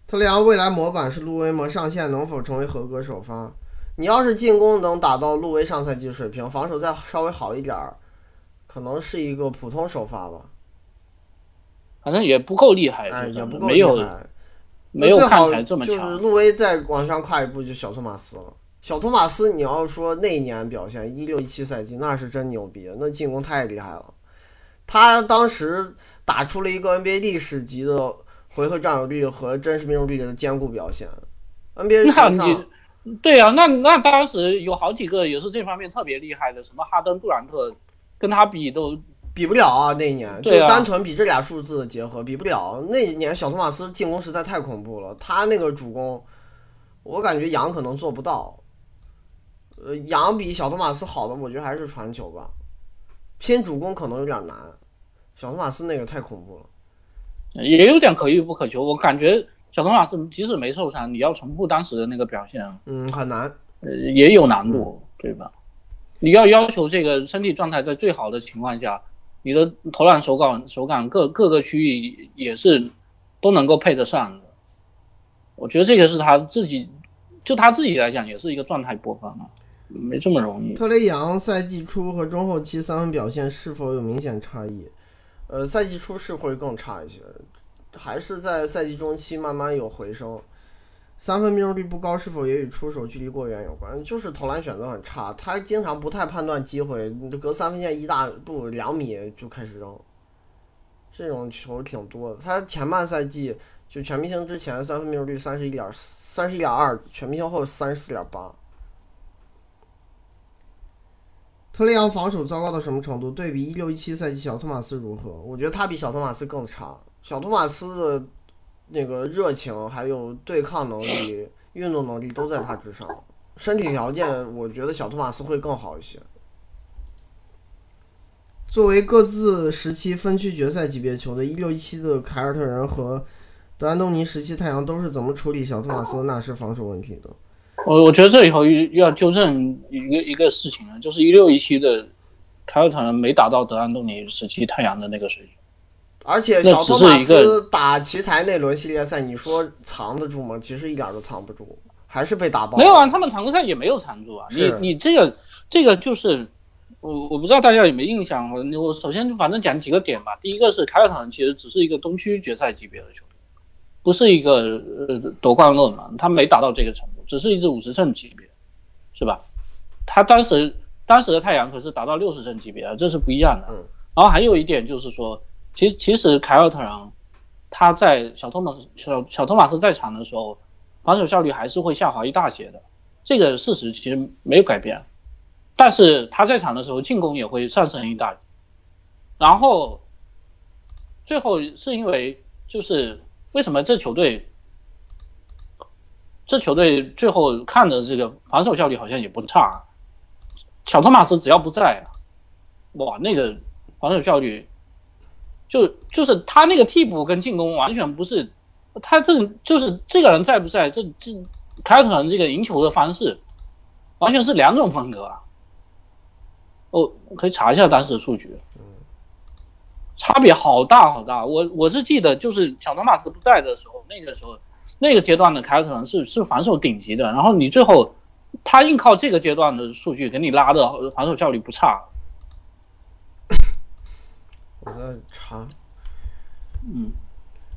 特雷杨未来模板是路威吗？上线能否成为合格首发？你要是进攻能打到路威上赛季水平，防守再稍微好一点儿，可能是一个普通首发吧。反正也不够厉害，哎，也不够没有厉害。没有看起来这么就是。路威再往上跨一步，就小托马斯了。小托马斯，你要说那一年表现，一六一七赛季那是真牛逼，那进攻太厉害了。他当时打出了一个 NBA 历史级的回合占有率和真实命中率的兼顾表现。NBA 史那上你对啊，那那当时有好几个也是这方面特别厉害的，什么哈登、杜兰特，跟他比都比不了啊，那一年就单纯比这俩数字的结合比不了。那一年小托马斯进攻实在太恐怖了，他那个主攻，我感觉杨可能做不到。呃，杨比小托马斯好的，我觉得还是传球吧，偏主攻可能有点难。小托马斯那个太恐怖了。也有点可遇不可求。我感觉小托马斯即使没受伤，你要重复当时的那个表现，嗯，很难。呃，也有难度，对吧？你要要求这个身体状态在最好的情况下，你的投篮手感、手感各各个区域也是都能够配得上的。我觉得这个是他自己，就他自己来讲，也是一个状态波峰啊，没这么容易。特雷杨赛季初和中后期三分表现是否有明显差异？呃，赛季初是会更差一些，还是在赛季中期慢慢有回升。三分命中率不高，是否也与出手距离过远有关？就是投篮选择很差，他经常不太判断机会，隔三分线一大步两米就开始扔，这种球挺多的。他前半赛季就全明星之前三分命中率三十一点三十一点二，全明星后三十四点八。特雷杨防守糟糕到什么程度？对比一六一七赛季小托马斯如何？我觉得他比小托马斯更差。小托马斯那个热情还有对抗能力、运动能力都在他之上，身体条件我觉得小托马斯会更好一些。作为各自时期分区决赛级别球队，一六一七的凯尔特人和德安东尼时期太阳都是怎么处理小托马斯纳什防守问题的？我我觉得这里头要纠正一个一个事情啊，就是一六一七的凯尔特人没达到德安东尼时期太阳的那个水准。而且小托马斯打奇才那轮系列赛，你说藏得住吗？其实一点都藏不住，还是被打爆。没有啊，他们常规赛也没有藏住啊。你你这个这个就是我我不知道大家有没有印象，我我首先反正讲几个点吧。第一个是凯尔特人其实只是一个东区决赛级别的球队，不是一个呃夺冠热门，他没达到这个程度，只是一支五十胜级别，是吧？他当时当时的太阳可是达到六十胜级别啊，这是不一样的。嗯然后还有一点就是说，其实其实凯尔特人他在小托马斯小小托马斯在场的时候，防守效率还是会下滑一大截的，这个事实其实没有改变。但是他在场的时候，进攻也会上升一大截。然后最后是因为就是为什么这球队这球队最后看的这个防守效率好像也不差，小托马斯只要不在，哇，那个防守效率就就是他那个替补跟进攻完全不是，他这就是这个人在不在，这这凯尔特人这个赢球的方式完全是两种风格啊。哦，可以查一下当时的数据，差别好大好大。我我是记得就是小托马斯不在的时候，那个时候那个阶段的凯尔特人是是防守顶级的，然后你最后他硬靠这个阶段的数据给你拉的防守效率不差。我在查，嗯，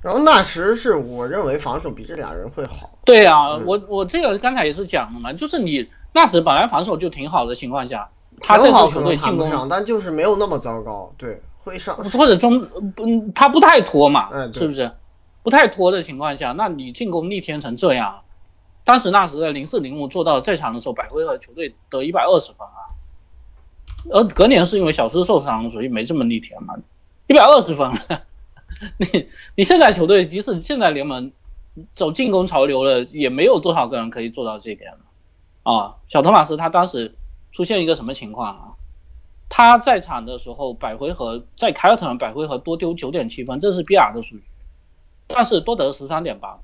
然后纳什是我认为防守比这俩人会好。对啊，我我这个刚才也是讲了嘛，就是你纳什本来防守就挺好的情况下，他这支球挺好可能队进攻上，但就是没有那么糟糕。对，会上。或者中不他不太拖嘛，嗯是不是？不太拖的情况下，那你进攻逆天成这样，当时纳什在零四零五做到在场的时候，百回合球队得一百二十分啊，而隔年是因为小斯受伤，所以没这么逆天嘛，一百二十分了，你你现在球队即使现在联盟走进攻潮流了，也没有多少个人可以做到这点了啊。小托马斯他当时出现一个什么情况啊？他在场的时候，百回合在凯尔特人百回合多丢九点七分，这是比尔的数据，但是多得十三点八分，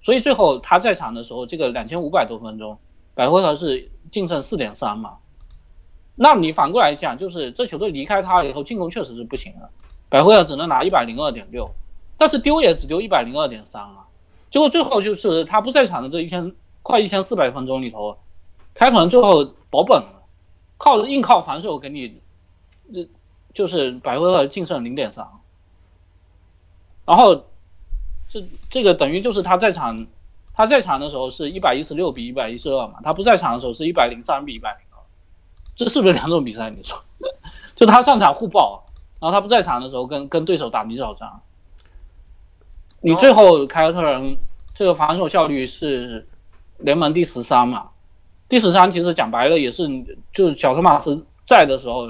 所以最后他在场的时候，这个两千五百多分钟，百回合是净胜四点三嘛。那你反过来讲，就是这球队离开他以后，进攻确实是不行了，百回合只能拿一百零二点六，但是丢也只丢一百零二点三啊。结果最后就是他不在场的这一千快一千四百分钟里头，开团最后保本了。靠硬靠防守给你，呃，就是百回合净胜零点三，然后这这个等于就是他在场，他在场的时候是一百一十六比一百一十二嘛，他不在场的时候是一百零三比一百零二，这是不是两种比赛？你说，就他上场互爆，然后他不在场的时候跟跟对手打泥沼战，你最后凯尔特人这个防守效率是联盟第十三嘛？第十三其实讲白了也是，就是小托马斯在的时候，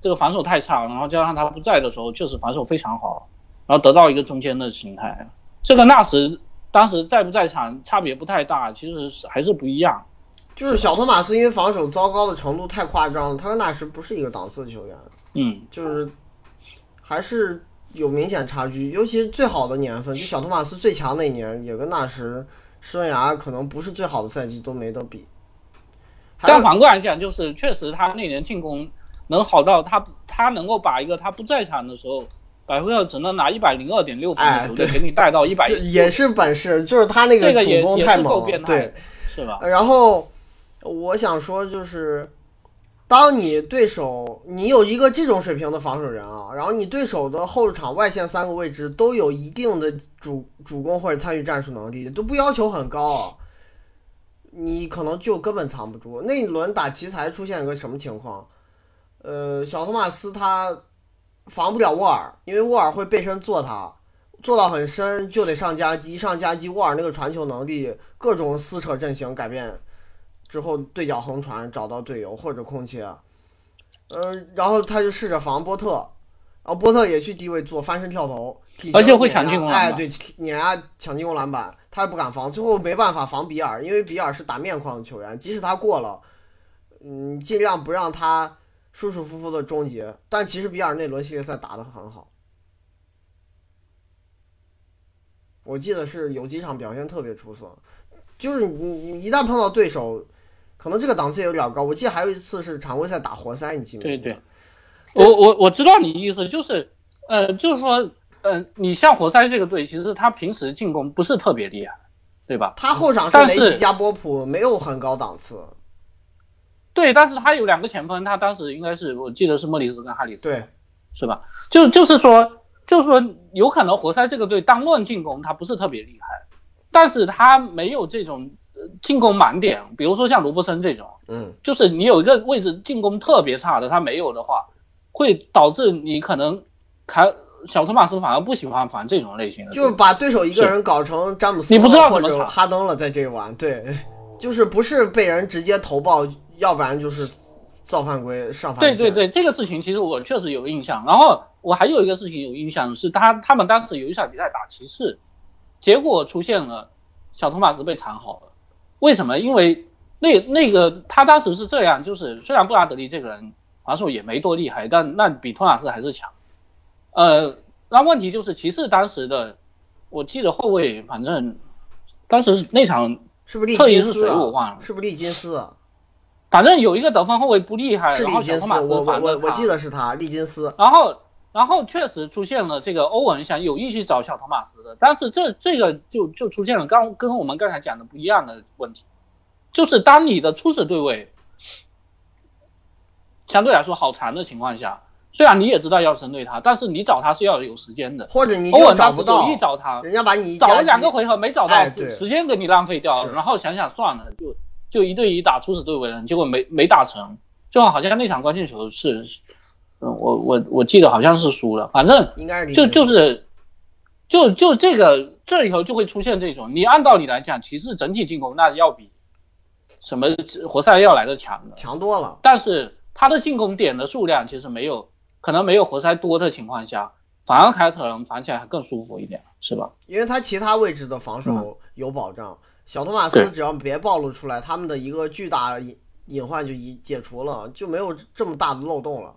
这个防守太差，然后加上他不在的时候，确实防守非常好，然后得到一个中间的形态。这个纳什当时在不在场差别不太大，其实是还是不一样。就是小托马斯因为防守糟糕的程度太夸张了，他跟纳什不是一个档次的球员，嗯，就是还是有明显差距。尤其最好的年份，就小托马斯最强那年，也跟纳什生涯可能不是最好的赛季都没得比。但反过来讲，就是确实他那年进攻能好到他他能够把一个他不在场的时候，百分之只能拿一百零二点六分的球队哎给你带到一百 这也是本事，就是他那这个也主攻太猛了，对变态。，是吧？然后我想说，就是当你对手你有一个这种水平的防守人啊，然后你对手的后场外线三个位置都有一定的主主攻或者参与战术能力，都不要求很高，你可能就根本藏不住。那一轮打奇才出现一个什么情况？呃，小托马斯他防不了沃尔，因为沃尔会背身做他。做到很深就得上夹击，上夹击沃尔那个传球能力，各种撕扯阵型改变之后，对角横传找到队友或者空切，呃，然后他就试着防波特，然后波特也去低位做翻身跳投，而且会抢进攻篮板哎，对，碾压抢进攻篮板，他也不敢防，最后没办法防比尔，因为比尔是打面框的球员，即使他过了，嗯，尽量不让他舒舒服服的终结，但其实比尔那轮系列赛打得很好。我记得是有几场表现特别出色，就是你你一旦碰到对手，可能这个档次也有点高。我记得还有一次是常规赛打活塞，你记不记得？对对我我我知道你意思，就是呃，就是说呃，你像活塞这个队，其实他平时进攻不是特别厉害，对吧？他后场但是是雷吉加波普，没有很高档次。对，但是他有两个前锋，他当时应该是我记得是莫里斯跟哈里斯，对，是吧？就就是说，就是说，有可能活塞这个队单论进攻他不是特别厉害，但是他没有这种呃进攻盲点，比如说像罗伯森这种，嗯，就是你有一个位置进攻特别差的，他没有的话，会导致你可能凯小托马斯反而不喜欢防这种类型的，就是把对手一个人搞成詹姆斯，你不知道或者怎么哈登了，在这一晚，对，就是不是被人直接投爆，要不然就是造犯规上罚线。对对对，这个事情其实我确实有印象。然后我还有一个事情有印象，是他他们当时有一场比赛打骑士，结果出现了小托马斯被缠好了。为什么？因为那那个他当时是这样，就是虽然布拉德利这个人防守也没多厉害，但那比托马斯还是强。呃，那问题就是骑士当时的，我记得后卫反正当时那场是不是利特意是金斯啊？谁我忘了，是不是利金斯啊？反正有一个得分后卫不厉害，是利金斯，我我我记得是他，利金斯。然后，然后确实出现了这个欧文想有意去找小托马斯的，但是这这个就就出现了刚跟我们刚才讲的不一样的问题，就是当你的初始对位相对来说好缠的情况下，虽然你也知道要针对他，但是你找他是要有时间的。或者你。欧文当时有意，找他，人家把你找了两个回合没找到，哎时时间给你浪费掉了，然后想想算了，就就一对一打初始对位了，结果没没打成，最后好像那场关键球是，嗯，我我我记得好像是输了，反正应该是就就是就就这个这里头就会出现这种，你按道理来讲，骑士整体进攻那要比什么活塞要来的强的，强多了。但是他的进攻点的数量其实没有，可能没有活塞多的情况下，反而凯尔特人防起来还更舒服一点，是吧？因为他其他位置的防嗯守有保障，小托马斯只要别暴露出来，他们的一个巨大隐隐患就已解除了，就没有这么大的漏洞了。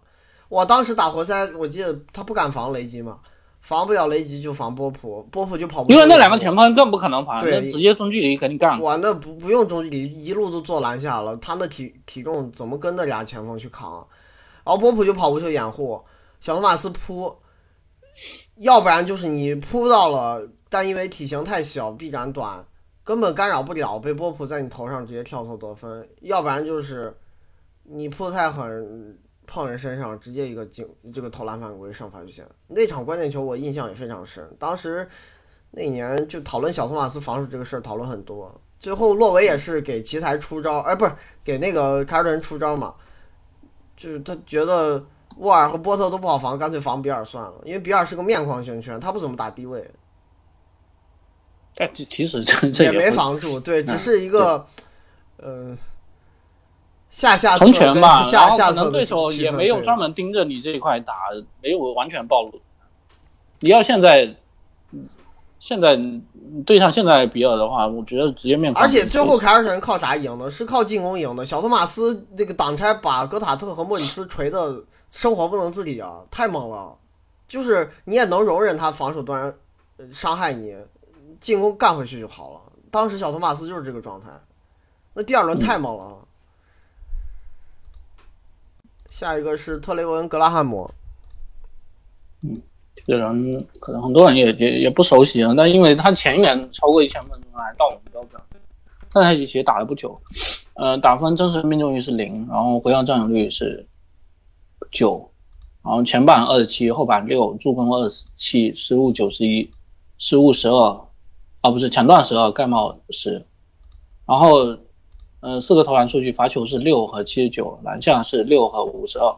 我当时打活塞，我记得他不敢防雷吉嘛，防不了雷吉就防波普，波普就跑不出因为那两个前锋更不可能防，直接中距离肯定干。我那不不用中距离，一路都做篮下了，他那体体重怎么跟那俩前锋去扛啊？然后波普就跑不出掩护，小托马斯扑，要不然就是你扑到了，但因为体型太小，臂展短，根本干扰不了，被波普在你头上直接跳投得分；要不然就是你扑得太狠，碰人身上直接一个进这个投篮犯规上罚球线。那场关键球我印象也非常深，当时那年就讨论小托马斯防守这个事儿讨论很多。最后洛维也是给奇才出招，哎，不是给那个凯尔特人出招嘛，就是他觉得沃尔和波特都不好防，干脆防比尔算了，因为比尔是个面框型拳，他不怎么打低位，但其其实这这也没防住，对，嗯只是一个，呃，下下全吧，然下后可能对手也没有专门盯着你这一块打，没有完全暴露。你要现在，嗯现在嗯对上现在比尔的话，我觉得直接面框。而且最后凯尔特人靠啥赢的？是靠进攻赢的。小托马斯那个挡拆把戈塔特和莫里斯锤的生活不能自理啊，太猛了。就是你也能容忍他防守端呃伤害你，进攻干回去就好了。当时小托马斯就是这个状态，那第二轮太猛了。下一个是特雷文格拉汉姆，嗯这个人可能很多人也也也不熟悉啊，但因为他前年超过一千分钟还到我们标准，上赛季其实打了不久，呃，打分真实命中率是零，然后回合占有率是九，然后前板二十七，后板六，助攻二十七，失误九十一，失误十二，啊不是抢断十二，盖帽十，然后呃四个投篮数据，罚球是六和七十九，篮下是六和五十二，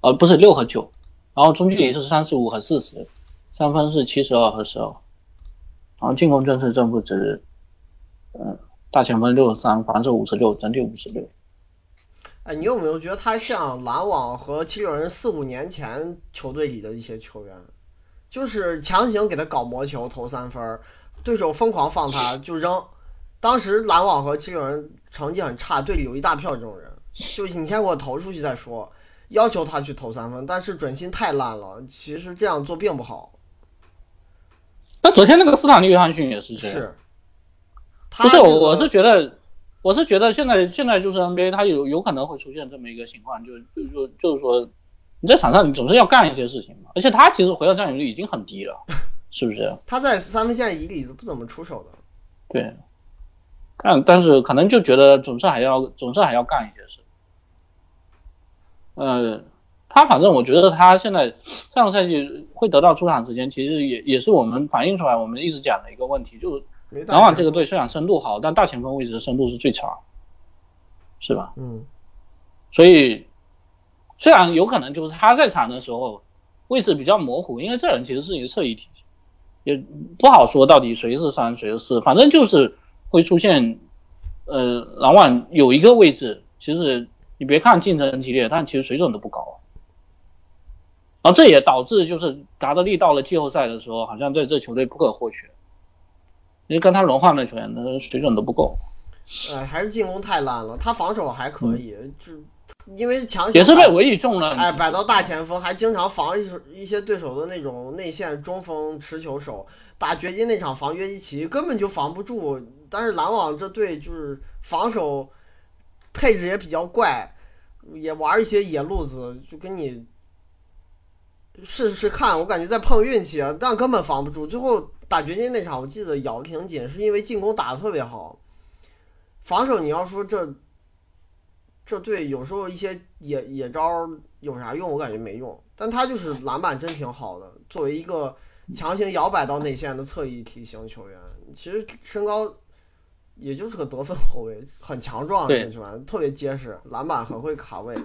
呃不是六和九。然后中距离是三十五和四十，三分是七十二和十二，然后进攻正式正负值，嗯，大前锋六十三，防守五十六，整体五十六。哎，你有没有觉得他像篮网和七六人四五年前球队里的一些球员，就是强行给他搞魔球投三分，对手疯狂放他就扔。当时篮网和七六人成绩很差，队里有一大票这种人，就你先给我投出去再说，要求他去投三分，但是准心太烂了。其实这样做并不好，那昨天那个斯坦利约翰逊也是这样，是。他不是我，我是觉得，我是觉得现在现在就是 NBA，它有有可能会出现这么一个情况，就就就就是说，你在场上你总是要干一些事情嘛，而且他其实回到占有率已经很低了，是不是？他在三分线以里都不怎么出手的。对，但但是可能就觉得总是还要总是还要干一些事。呃，他反正我觉得他现在上个赛季会得到出场时间，其实也也是我们反映出来我们一直讲的一个问题，就是篮网这个队虽然深度好，但大前锋位置的深度是最差，是吧？嗯，所以虽然有可能就是他在场的时候位置比较模糊，因为这人其实是一个侧翼体系，也不好说到底谁是三谁是四，反正就是会出现，呃，篮网有一个位置，其实你别看竞争激烈，但其实水准都不高。然后这也导致就是达德利到了季后赛的时候，好像在这球队不可或缺，因为跟他轮换的球员的水准都不够，呃，还是进攻太烂了。他防守还可以，就因为强行也是被摆委以重任。哎摆到大前锋，还经常防一一些对手的那种内线中锋持球手。打掘金那场防约基奇根本就防不住，但是篮网这队就是防守配置也比较怪，也玩一些野路子，就跟你试试看。我感觉在碰运气啊，但根本防不住。最后打掘金那场，我记得咬的挺紧，是因为进攻打的特别好，防守你要说这这队有时候一些野野招有啥用？我感觉没用，但他就是篮板真挺好的。作为一个强行摇摆到内线的侧翼体型球员，其实身高也就是个得分后卫，很强壮，对球员特别结实，篮板很会卡位，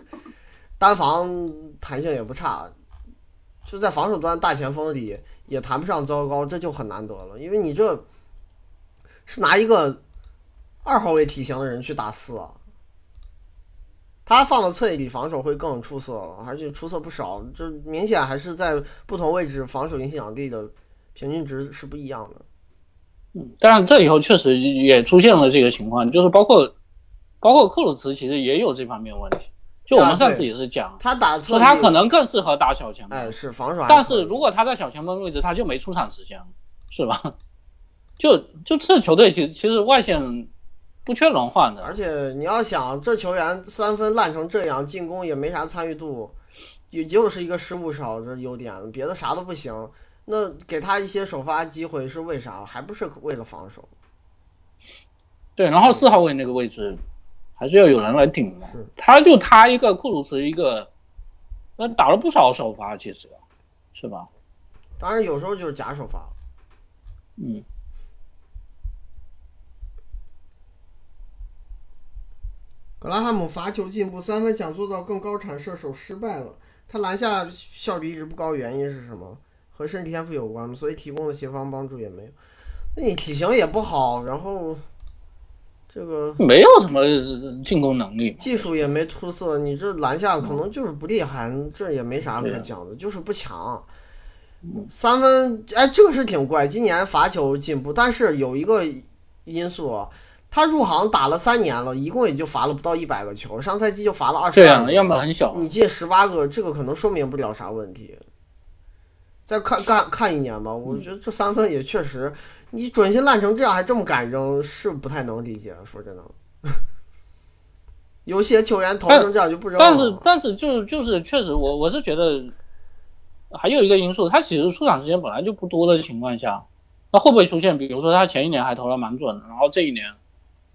单防弹性也不差。就在防守端大前锋里也谈不上糟糕，这就很难得了，因为你这是拿一个二号位体型的人去打四啊，他放到侧翼里防守会更出色了，而且出色不少。这明显还是在不同位置防守影响力的平均值是不一样的。嗯，当然这以后确实也出现了这个情况，就是包括包括克鲁茨其实也有这方面问题。就我们上次也是讲，他打说他可能更适合打小前锋，哎是防守但是如果他在小前锋位置，他就没出场时间了，是吧？就就这球队其实其实外线不缺轮换的，而且你要想这球员三分烂成这样，进攻也没啥参与度，也就是一个失误少这优点，别的啥都不行。那给他一些首发机会是为啥？还不是为了防守？对，然后四号位那个位置还是要有人来顶的是。他就他一个库鲁茨一个，那打了不少首发，其实是吧？当然有时候就是假首发。嗯，格拉汉姆罚球进步，三分想做到更高产射手失败了。他篮下效率一直不高，原因是什么？和身体天赋有关吗？所以提供的协防帮助也没有。那你体型也不好，然后这个没有什么进攻能力。技术也没出色，你这篮下可能就是不厉害，这也没啥可讲的，就是不强。三分，哎，这个是挺怪。今年罚球进步，但是有一个因素啊，他入行打了三年了，一共也就罚了不到一百个球，上赛季就罚了二十对啊。样本很小。你进十八个，这个可能说明不了啥问题。再看看看一年吧，我觉得这三分也确实，你准心烂成这样还这么敢扔，是不太能理解。说真的，有些球员投成这样就不扔了。但是但是就就是确实我我是觉得还有一个因素，他其实出场时间本来就不多的情况下，那会不会出现比如说他前一年还投的蛮准的，然后这一年，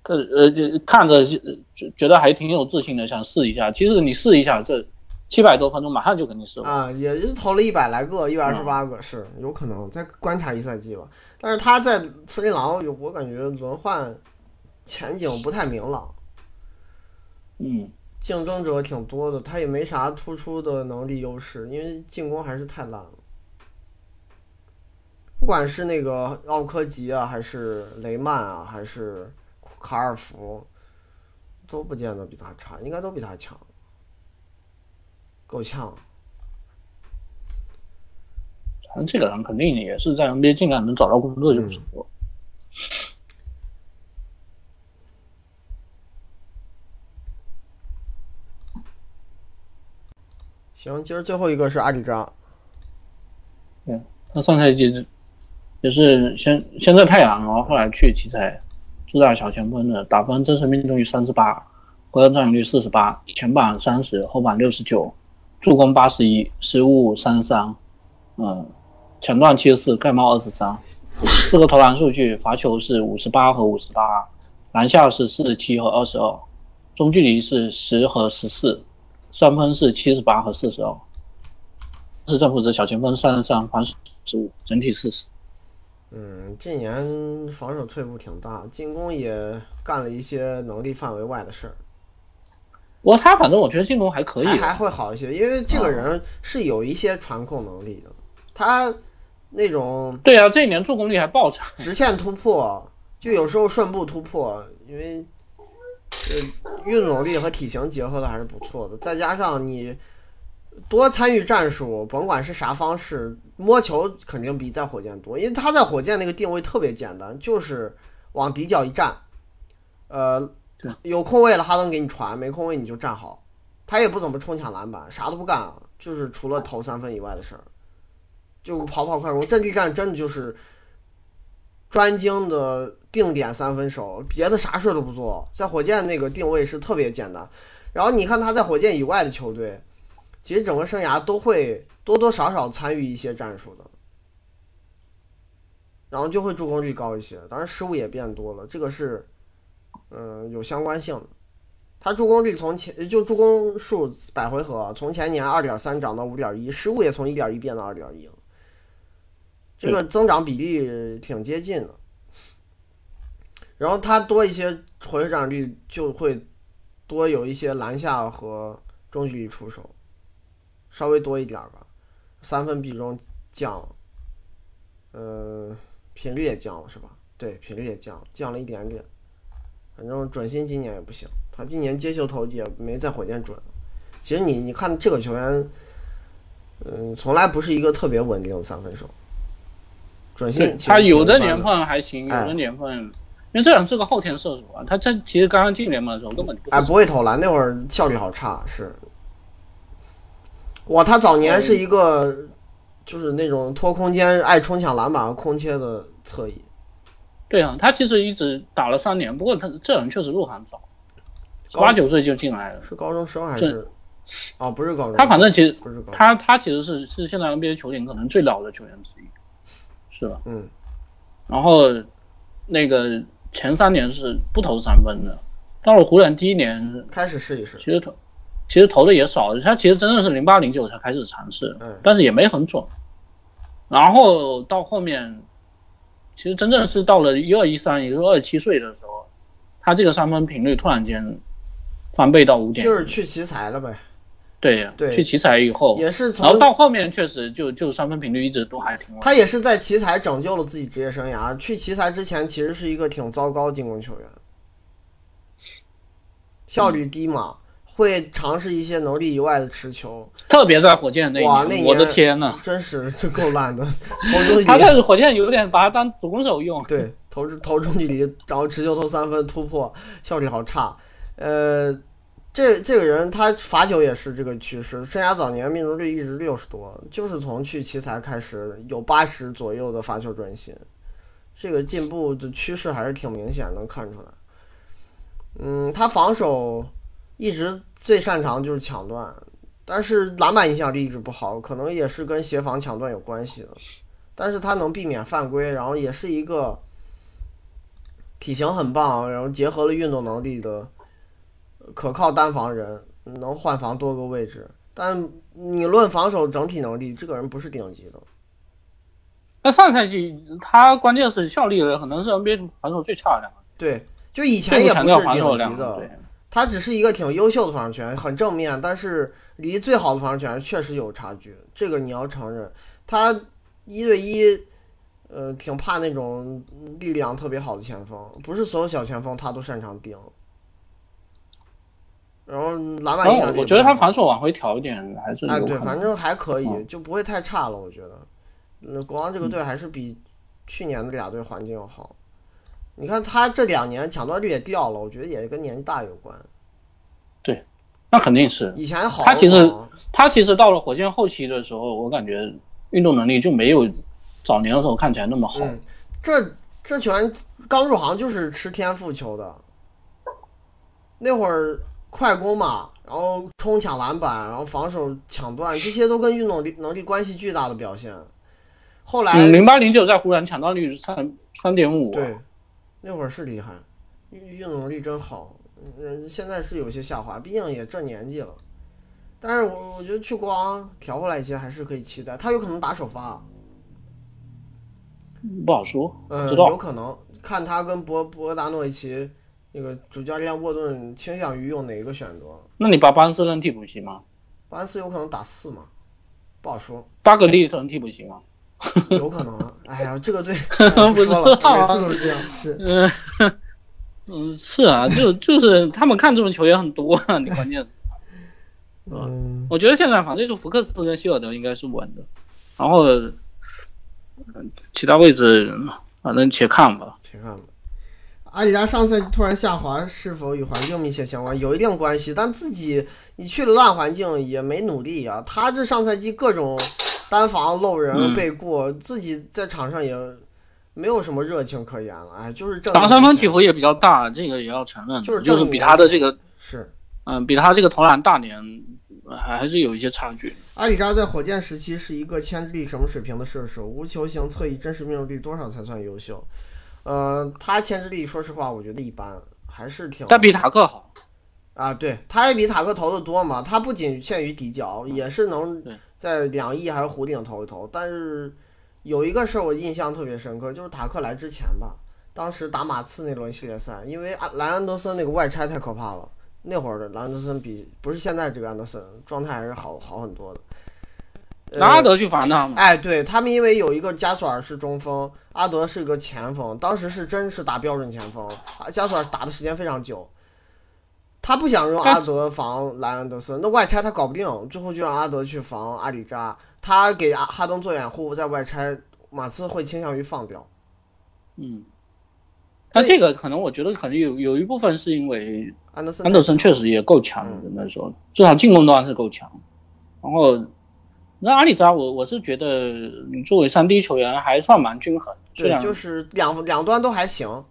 这呃就看着就就觉得还挺有自信的，想试一下。其实你试一下，这七百多分钟马上就肯定失误。啊，也就是投了一百来个，一百二十八个，是有可能再观察一赛季吧。但是他在森林狼，我感觉轮换前景不太明朗，嗯，竞争者挺多的，他也没啥突出的能力优势，因为进攻还是太烂了。不管是那个奥科吉啊，还是雷曼啊，还是卡尔福，都不见得比他差，应该都比他强，够呛。反正这个人肯定也是在 NBA 尽量能找到工作就不错。行，今儿最后一个是阿里扎，对他上赛季也是先先在太阳，然后后来去奇才，主打小前锋的，打分真实命中率三十八，回合占有率四十八，前板三十，后板六十九，助攻八十一，失误三十三，嗯，抢断七十四，盖帽二十三，四个投篮数据，罚球是五十八和五十八，篮下是四十七和二十二，中距离是十和十四，三分是七十八和四十二。是正负责小前锋三十三，防守十五，整体四十。嗯，这年防守退步挺大，进攻也干了一些能力范围外的事儿，不过他反正我觉得进攻还可以还，还会好一些，因为这个人是有一些传控能力的，他那种对啊，这一年助攻率还爆炸。直线突破，就有时候顺步突破，因为呃运动力和体型结合的还是不错的，再加上你多参与战术，甭管是啥方式，摸球肯定比在火箭多，因为他在火箭那个定位特别简单，就是往底角一站，呃，有空位了哈登给你传，没空位你就站好，他也不怎么冲抢篮板，啥都不干啊，就是除了投三分以外的事儿，就跑跑快攻，阵地战真的就是专精的定点三分手，别的啥事儿都不做。在火箭那个定位是特别简单，然后你看他在火箭以外的球队，其实整个生涯都会多多少少参与一些战术的，然后就会助攻率高一些，当然失误也变多了，这个是嗯、有相关性的。他助攻率从前就助攻数百回合从前年二点三涨到五点一，失误也从一点一变到二点一，这个增长比例挺接近的。然后他多一些回转率，就会多有一些篮下和中距离出手，稍微多一点吧。三分比重降了，呃，频率也降了是吧？对，频率也降，降了一点点。反正准心今年也不行，他今年接球投也没在火箭准。其实你你看这个球员，嗯，从来不是一个特别稳定的三分手。准心他有的年份还行，有的年份，因为这人是个后天射手啊，他这其实刚刚进联盟的时候根本哎不会投篮，那会儿效率好差是。哇，他早年是一个就是那种拖空间、爱冲抢篮板和空切的侧翼。对啊，他其实一直打了三年，不过他这人确实入行早，八九岁就进来了。是高中生还是？哦，不是高中。他反正其实不是高。他他其实是是现在 NBA 球员可能最老的球员之一，是吧？嗯。然后那个前三年是不投三分的，到了湖人第一年开始试一试，其实投其实投的也少，他其实真的是零八零九才开始尝试，但是也没很准。然后到后面。其实真正是到了一二一三，也就是二十七岁的时候，他这个三分频率突然间翻倍到五点，就是去奇才了呗。对对，去奇才以后也是，然后到后面确实就就三分频率一直都还挺。他也是在奇才拯救了自己职业生涯。去奇才之前，其实是一个挺糟糕进攻球员，效率低嘛。会尝试一些能力以外的持球，特别在火箭那年，我的天呐，真是这够烂的。投中距离，他在火箭有点把他当主攻手用。对，投投中距离，然后持球投三分突破，效率好差。呃，这这个人他罚球也是这个趋势，生涯早年命中率一直六十多，就是从去奇才开始有八十左右的罚球准心，这个进步的趋势还是挺明显，能看出来。嗯，他防守。一直最擅长就是抢断，但是篮板影响力一直不好，可能也是跟协防抢断有关系的。但是他能避免犯规，然后也是一个体型很棒，然后结合了运动能力的可靠单防人，能换防多个位置。但你论防守整体能力，这个人不是顶级的。那上赛季他关键是效力的，可能是 NBA 防守最差的两个。对，就以前也不是顶级的。他只是一个挺优秀的防守球员，很正面，但是离最好的防守球员确实有差距，这个你要承认。他一对一，呃，挺怕那种力量特别好的前锋，不是所有小前锋他都擅长盯。然后篮板影我觉得他防守往回调一点还是哎，对，反正还可以，就不会太差了。我觉得，那国王这个队还是比去年的俩队环境要好。你看他这两年抢断率也掉了，我觉得也跟年纪大有关。对，那肯定是。以前好。他其实他其实到了火箭后期的时候，我感觉运动能力就没有早年的时候看起来那么好。这这球员刚入行就是吃天赋球的，那会儿快攻嘛，然后冲抢篮板，然后防守抢断，这些都跟运动力能力关系巨大的表现。后来零八零九在湖人抢断率三三点五。对。那会儿是厉害，运运动能力真好。嗯，现在是有些下滑，毕竟也这年纪了。但是我我觉得去国王调回来一些还是可以期待，他有可能打首发。不好说，嗯，有可能看他跟博博达诺维奇那个主教练沃顿倾向于用哪一个选择。那你把巴恩斯扔替补行吗？巴恩斯有可能打四吗？不好说。巴格利可能替补席吗？有可能，哎呀，这个队 不说了，每次都是这样，是，嗯，嗯，是啊，就就是他们看中的球员很多啊，你关键，嗯，我觉得现在反正就福克斯跟希尔德应该是稳的，然后，其他位置反正且看吧，且看吧。阿里扎上赛季突然下滑，是否与环境密切相关？有一定关系，但自己你去了烂环境也没努力啊，他这上赛季各种。单防漏人被过，自己在场上也没有什么热情可言了。哎，就是打三分起伏也比较大，这个也要承认。就是就是比他的这个是，嗯，比他这个投篮大年还还是有一些差距。阿里扎在火箭时期是一个牵制力什么水平的射手？无球型侧翼真实命中率多少才算优秀？呃，他牵制力说实话我觉得一般，还是挺。但比塔克好。啊，对，他也比塔克投的多嘛，他不仅限于底角，也是能对在两翼还是弧顶投一投。但是有一个事儿我印象特别深刻，就是塔克来之前吧，当时打马刺那轮系列赛，因为安莱安德森那个外拆太可怕了，那会儿的莱安德森比不是现在这个安德森状态还是好好很多的。阿德去防他嘛。哎，对他们因为有一个加索尔是中锋，阿德是个前锋，当时是真是打标准前锋，啊加索尔打的时间非常久。他不想用阿德防莱恩德斯，那外拆他搞不定，最后就让阿德去防阿里扎，他给阿哈登做掩护，在外拆，马刺会倾向于放掉。嗯，那这个可能我觉得可能有有一部分是因为安德森，安德森确实也够强的，那时候至少进攻端是够强。然后那阿里扎我我是觉得你作为三 D 球员还算蛮均衡，虽对，就是两两端都还行，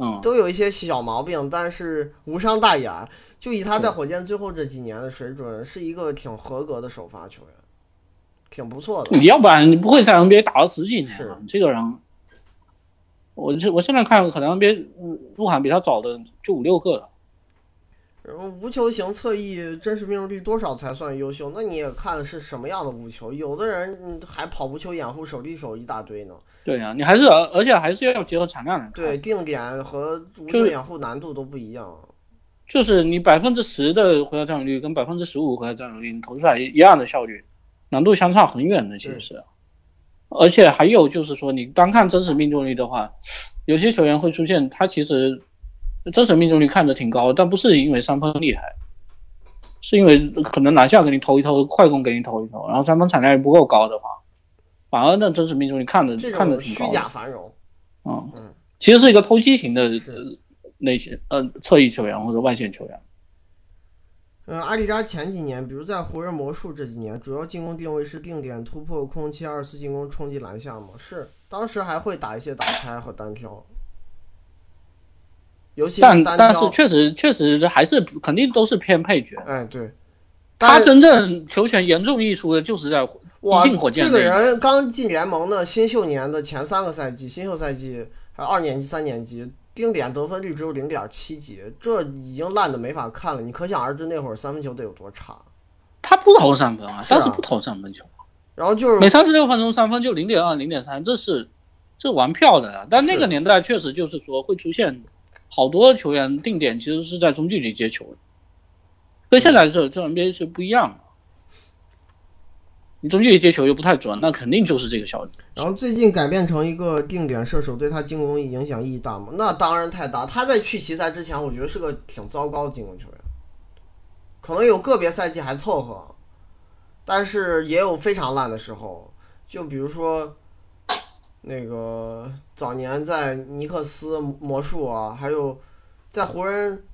嗯都有一些小毛病，但是无伤大雅。就以他在火箭最后这几年的水准，是一个挺合格的首发球员，挺不错的。你要不然你不会在 NBA 打了十几年是了。这个人，我这我现在看可能 NBA 入入行比他早的就五六个了。无球型侧翼真实命中率多少才算优秀？那你也看是什么样的无球，有的人嗯还跑无球掩护、手递手一大堆呢。对呀、你还是而而且还是要结合产量来看。对，定点和无球掩护难度都不一样。就是你百分之十的回合占有率跟百分之十五回合占有率，你投出来一样的效率，难度相差很远的，其实是。而且还有就是说，你单看真实命中率的话，有些球员会出现他其实真实命中率看着挺高，但不是因为三分厉害，是因为可能篮下给你投一投，快攻给你投一投，然后三分产量也不够高的话，反而那真实命中率看着看着挺虚挺高虚。假繁荣，嗯嗯，其实是一个偷鸡型的是呃类型呃侧翼球员或者外线球员。嗯，阿里扎前几年，比如在湖人、魔术这几年，主要进攻定位是定点突破、空切、二次进攻、冲击篮下嘛。是，当时还会打一些打拆和单挑，尤其但。但是确实确实还是肯定都是偏配角。哎，对，他真正球权严重溢出的就是在哇一进火箭这个人刚进联盟的新秀年的前三个赛季，新秀赛季还有二年级、三年级，定点得分率只有零点七几，这已经烂的没法看了。你可想而知那会儿三分球得有多差。他不投三分啊，但是不投三分球，然后就是每三十六分钟三分就零点二、零点三，这是这玩票的啊。但那个年代确实就是说会出现好多球员定点其实是在中距离接球，跟现在这这 NBA 是不一样的。你中距离接球又不太准，那肯定就是这个效率。然后最近改变成一个定点射手，对他进攻影响意义大吗？那当然太大。他在去奇才之前，我觉得是个挺糟糕的进攻球员，可能有个别赛季还凑合，但是也有非常烂的时候。就比如说那个早年在尼克斯、魔术啊，还有在湖人，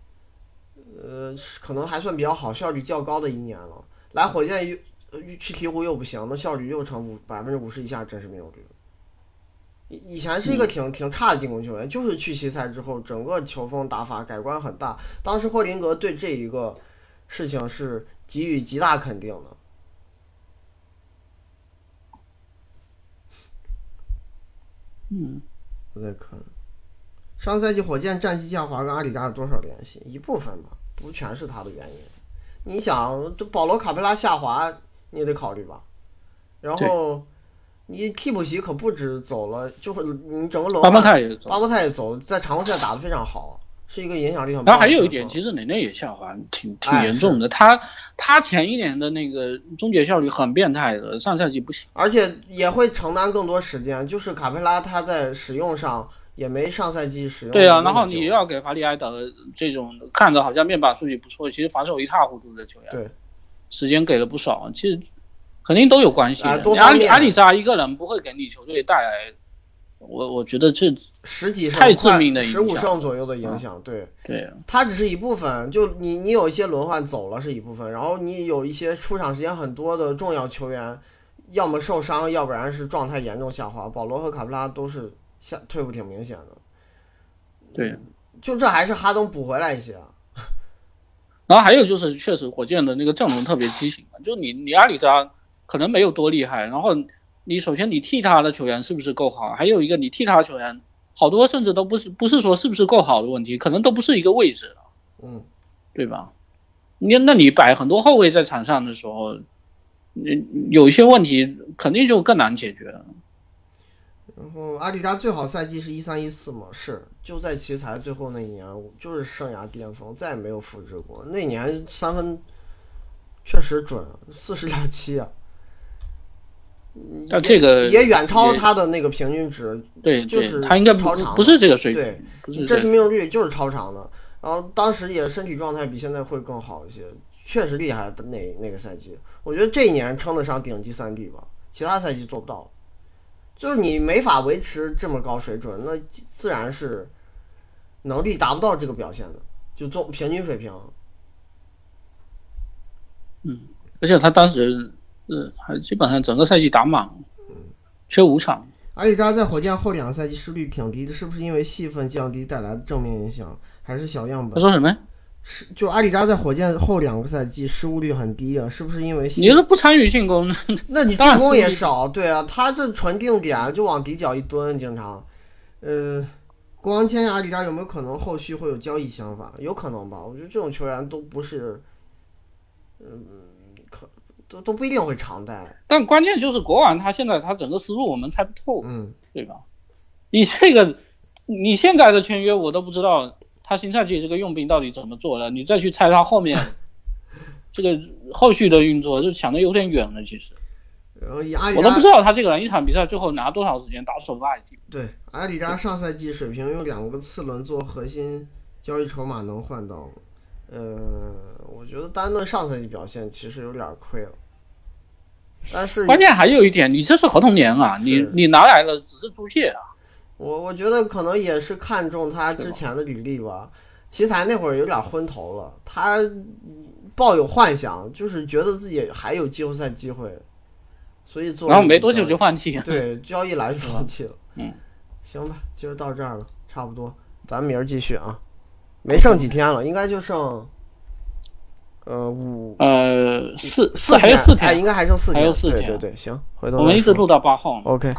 呃，可能还算比较好、效率较高的一年了。来火箭又呃去鹈鹕又不行，那效率又成五百分之五十以下真是命中率了。以以前是一个挺挺差的进攻球员，就是去西塞之后，整个球风打法改观很大。当时霍林格对这一个事情是给予极大肯定的。嗯，不太可能，上赛季火箭战绩下滑跟阿里扎有多少联系？一部分吧，不全是他的原因。你想，这保罗卡佩拉下滑，你也得考虑吧。然后你替补席可不止走了，就会你整个轮巴莫换，泰也走。巴波泰也走，在常规赛打得非常好，是一个影响力很。然后还有一点，其实内内也下滑，挺挺哎严重的。他他前一年的那个终结效率很变态的，上赛季不行。而且也会承担更多时间。就是卡佩拉他在使用上也没上赛季使用对啊，然后你又要给法里埃德这种看着好像面板数据不错，其实防守一塌糊涂的球员，对，时间给了不少，其实肯定都有关系阿里阿里扎一个人不会给你球队带来，我我觉得这十几胜太致命的影十五胜左右的影响，对。对它只是一部分，就你你有一些轮换走了是一部分，然后你有一些出场时间很多的重要球员，要么受伤，要不然是状态严重下滑。保罗和卡布拉都是下退步挺明显的，对。就这还是哈登补回来一些啊。然后还有就是，确实火箭的那个阵容特别畸形嘛，就你你阿里扎可能没有多厉害，然后你首先你替他的球员是不是够好，还有一个你替他的球员好多甚至都不是不是说是不是够好的问题，可能都不是一个位置了，嗯，对吧？你那你摆很多后卫在场上的时候，你有一些问题肯定就更难解决了。然后阿迪达最好赛季是一三一四嘛，是就在奇才最后那一年，就是生涯巅峰，再也没有复制过。那年三分确实准，四十点七啊，那这个也远超他的那个平均值。对，就是他应该超长不是这个水平对，，这是命中率就是超长的。然后当时也身体状态比现在会更好一些，确实厉害的那那个赛季，我觉得这一年称得上顶级三 D 吧，其他赛季做不到。就是你没法维持这么高水准，那自然是能力达不到这个表现的，就中平均水平。嗯而且他当时呃还基本上整个赛季打满，缺五场。阿里扎在火箭后两个赛季失率挺低的，是不是因为戏份降低带来的正面影响，还是小样本？他说什么？是就阿里扎在火箭后两个赛季失误率很低啊，是不是因为戏你是不参与进攻，那你进攻也少，对啊，他这纯定点就往底角一蹲，经常，呃，国王签下阿里扎有没有可能后续会有交易想法？有可能吧，我觉得这种球员都不是，嗯，可都都不一定会常带，但关键就是国王他现在他整个思路我们猜不透，嗯，对吧？你这个你现在的签约我都不知道他新赛季这个用兵到底怎么做的，你再去猜他后面 这个后续的运作，就想的有点远了。其实然后以阿里我都不知道他这个人一场比赛最后拿多少时间打首发，已经对阿里扎上赛季水平用两个次轮做核心交易筹码能换到吗，呃，我觉得单论上赛季表现其实有点亏了，但是关键还有一点，你这是合同年啊，你你拿来的只是租借啊。我我觉得可能也是看中他之前的履历吧。奇才那会儿有点昏头了，他抱有幻想，就是觉得自己还有季后赛机会，所以做然后没多久就放弃了。对交易来就放弃了。嗯，行吧，今儿到这儿了，差不多，咱们明儿继续啊。没剩几天了，应该就剩呃五呃，四四，还有四哎，应，该还剩四天，还有四天对对对，行，回头我们一直录到八号。OK。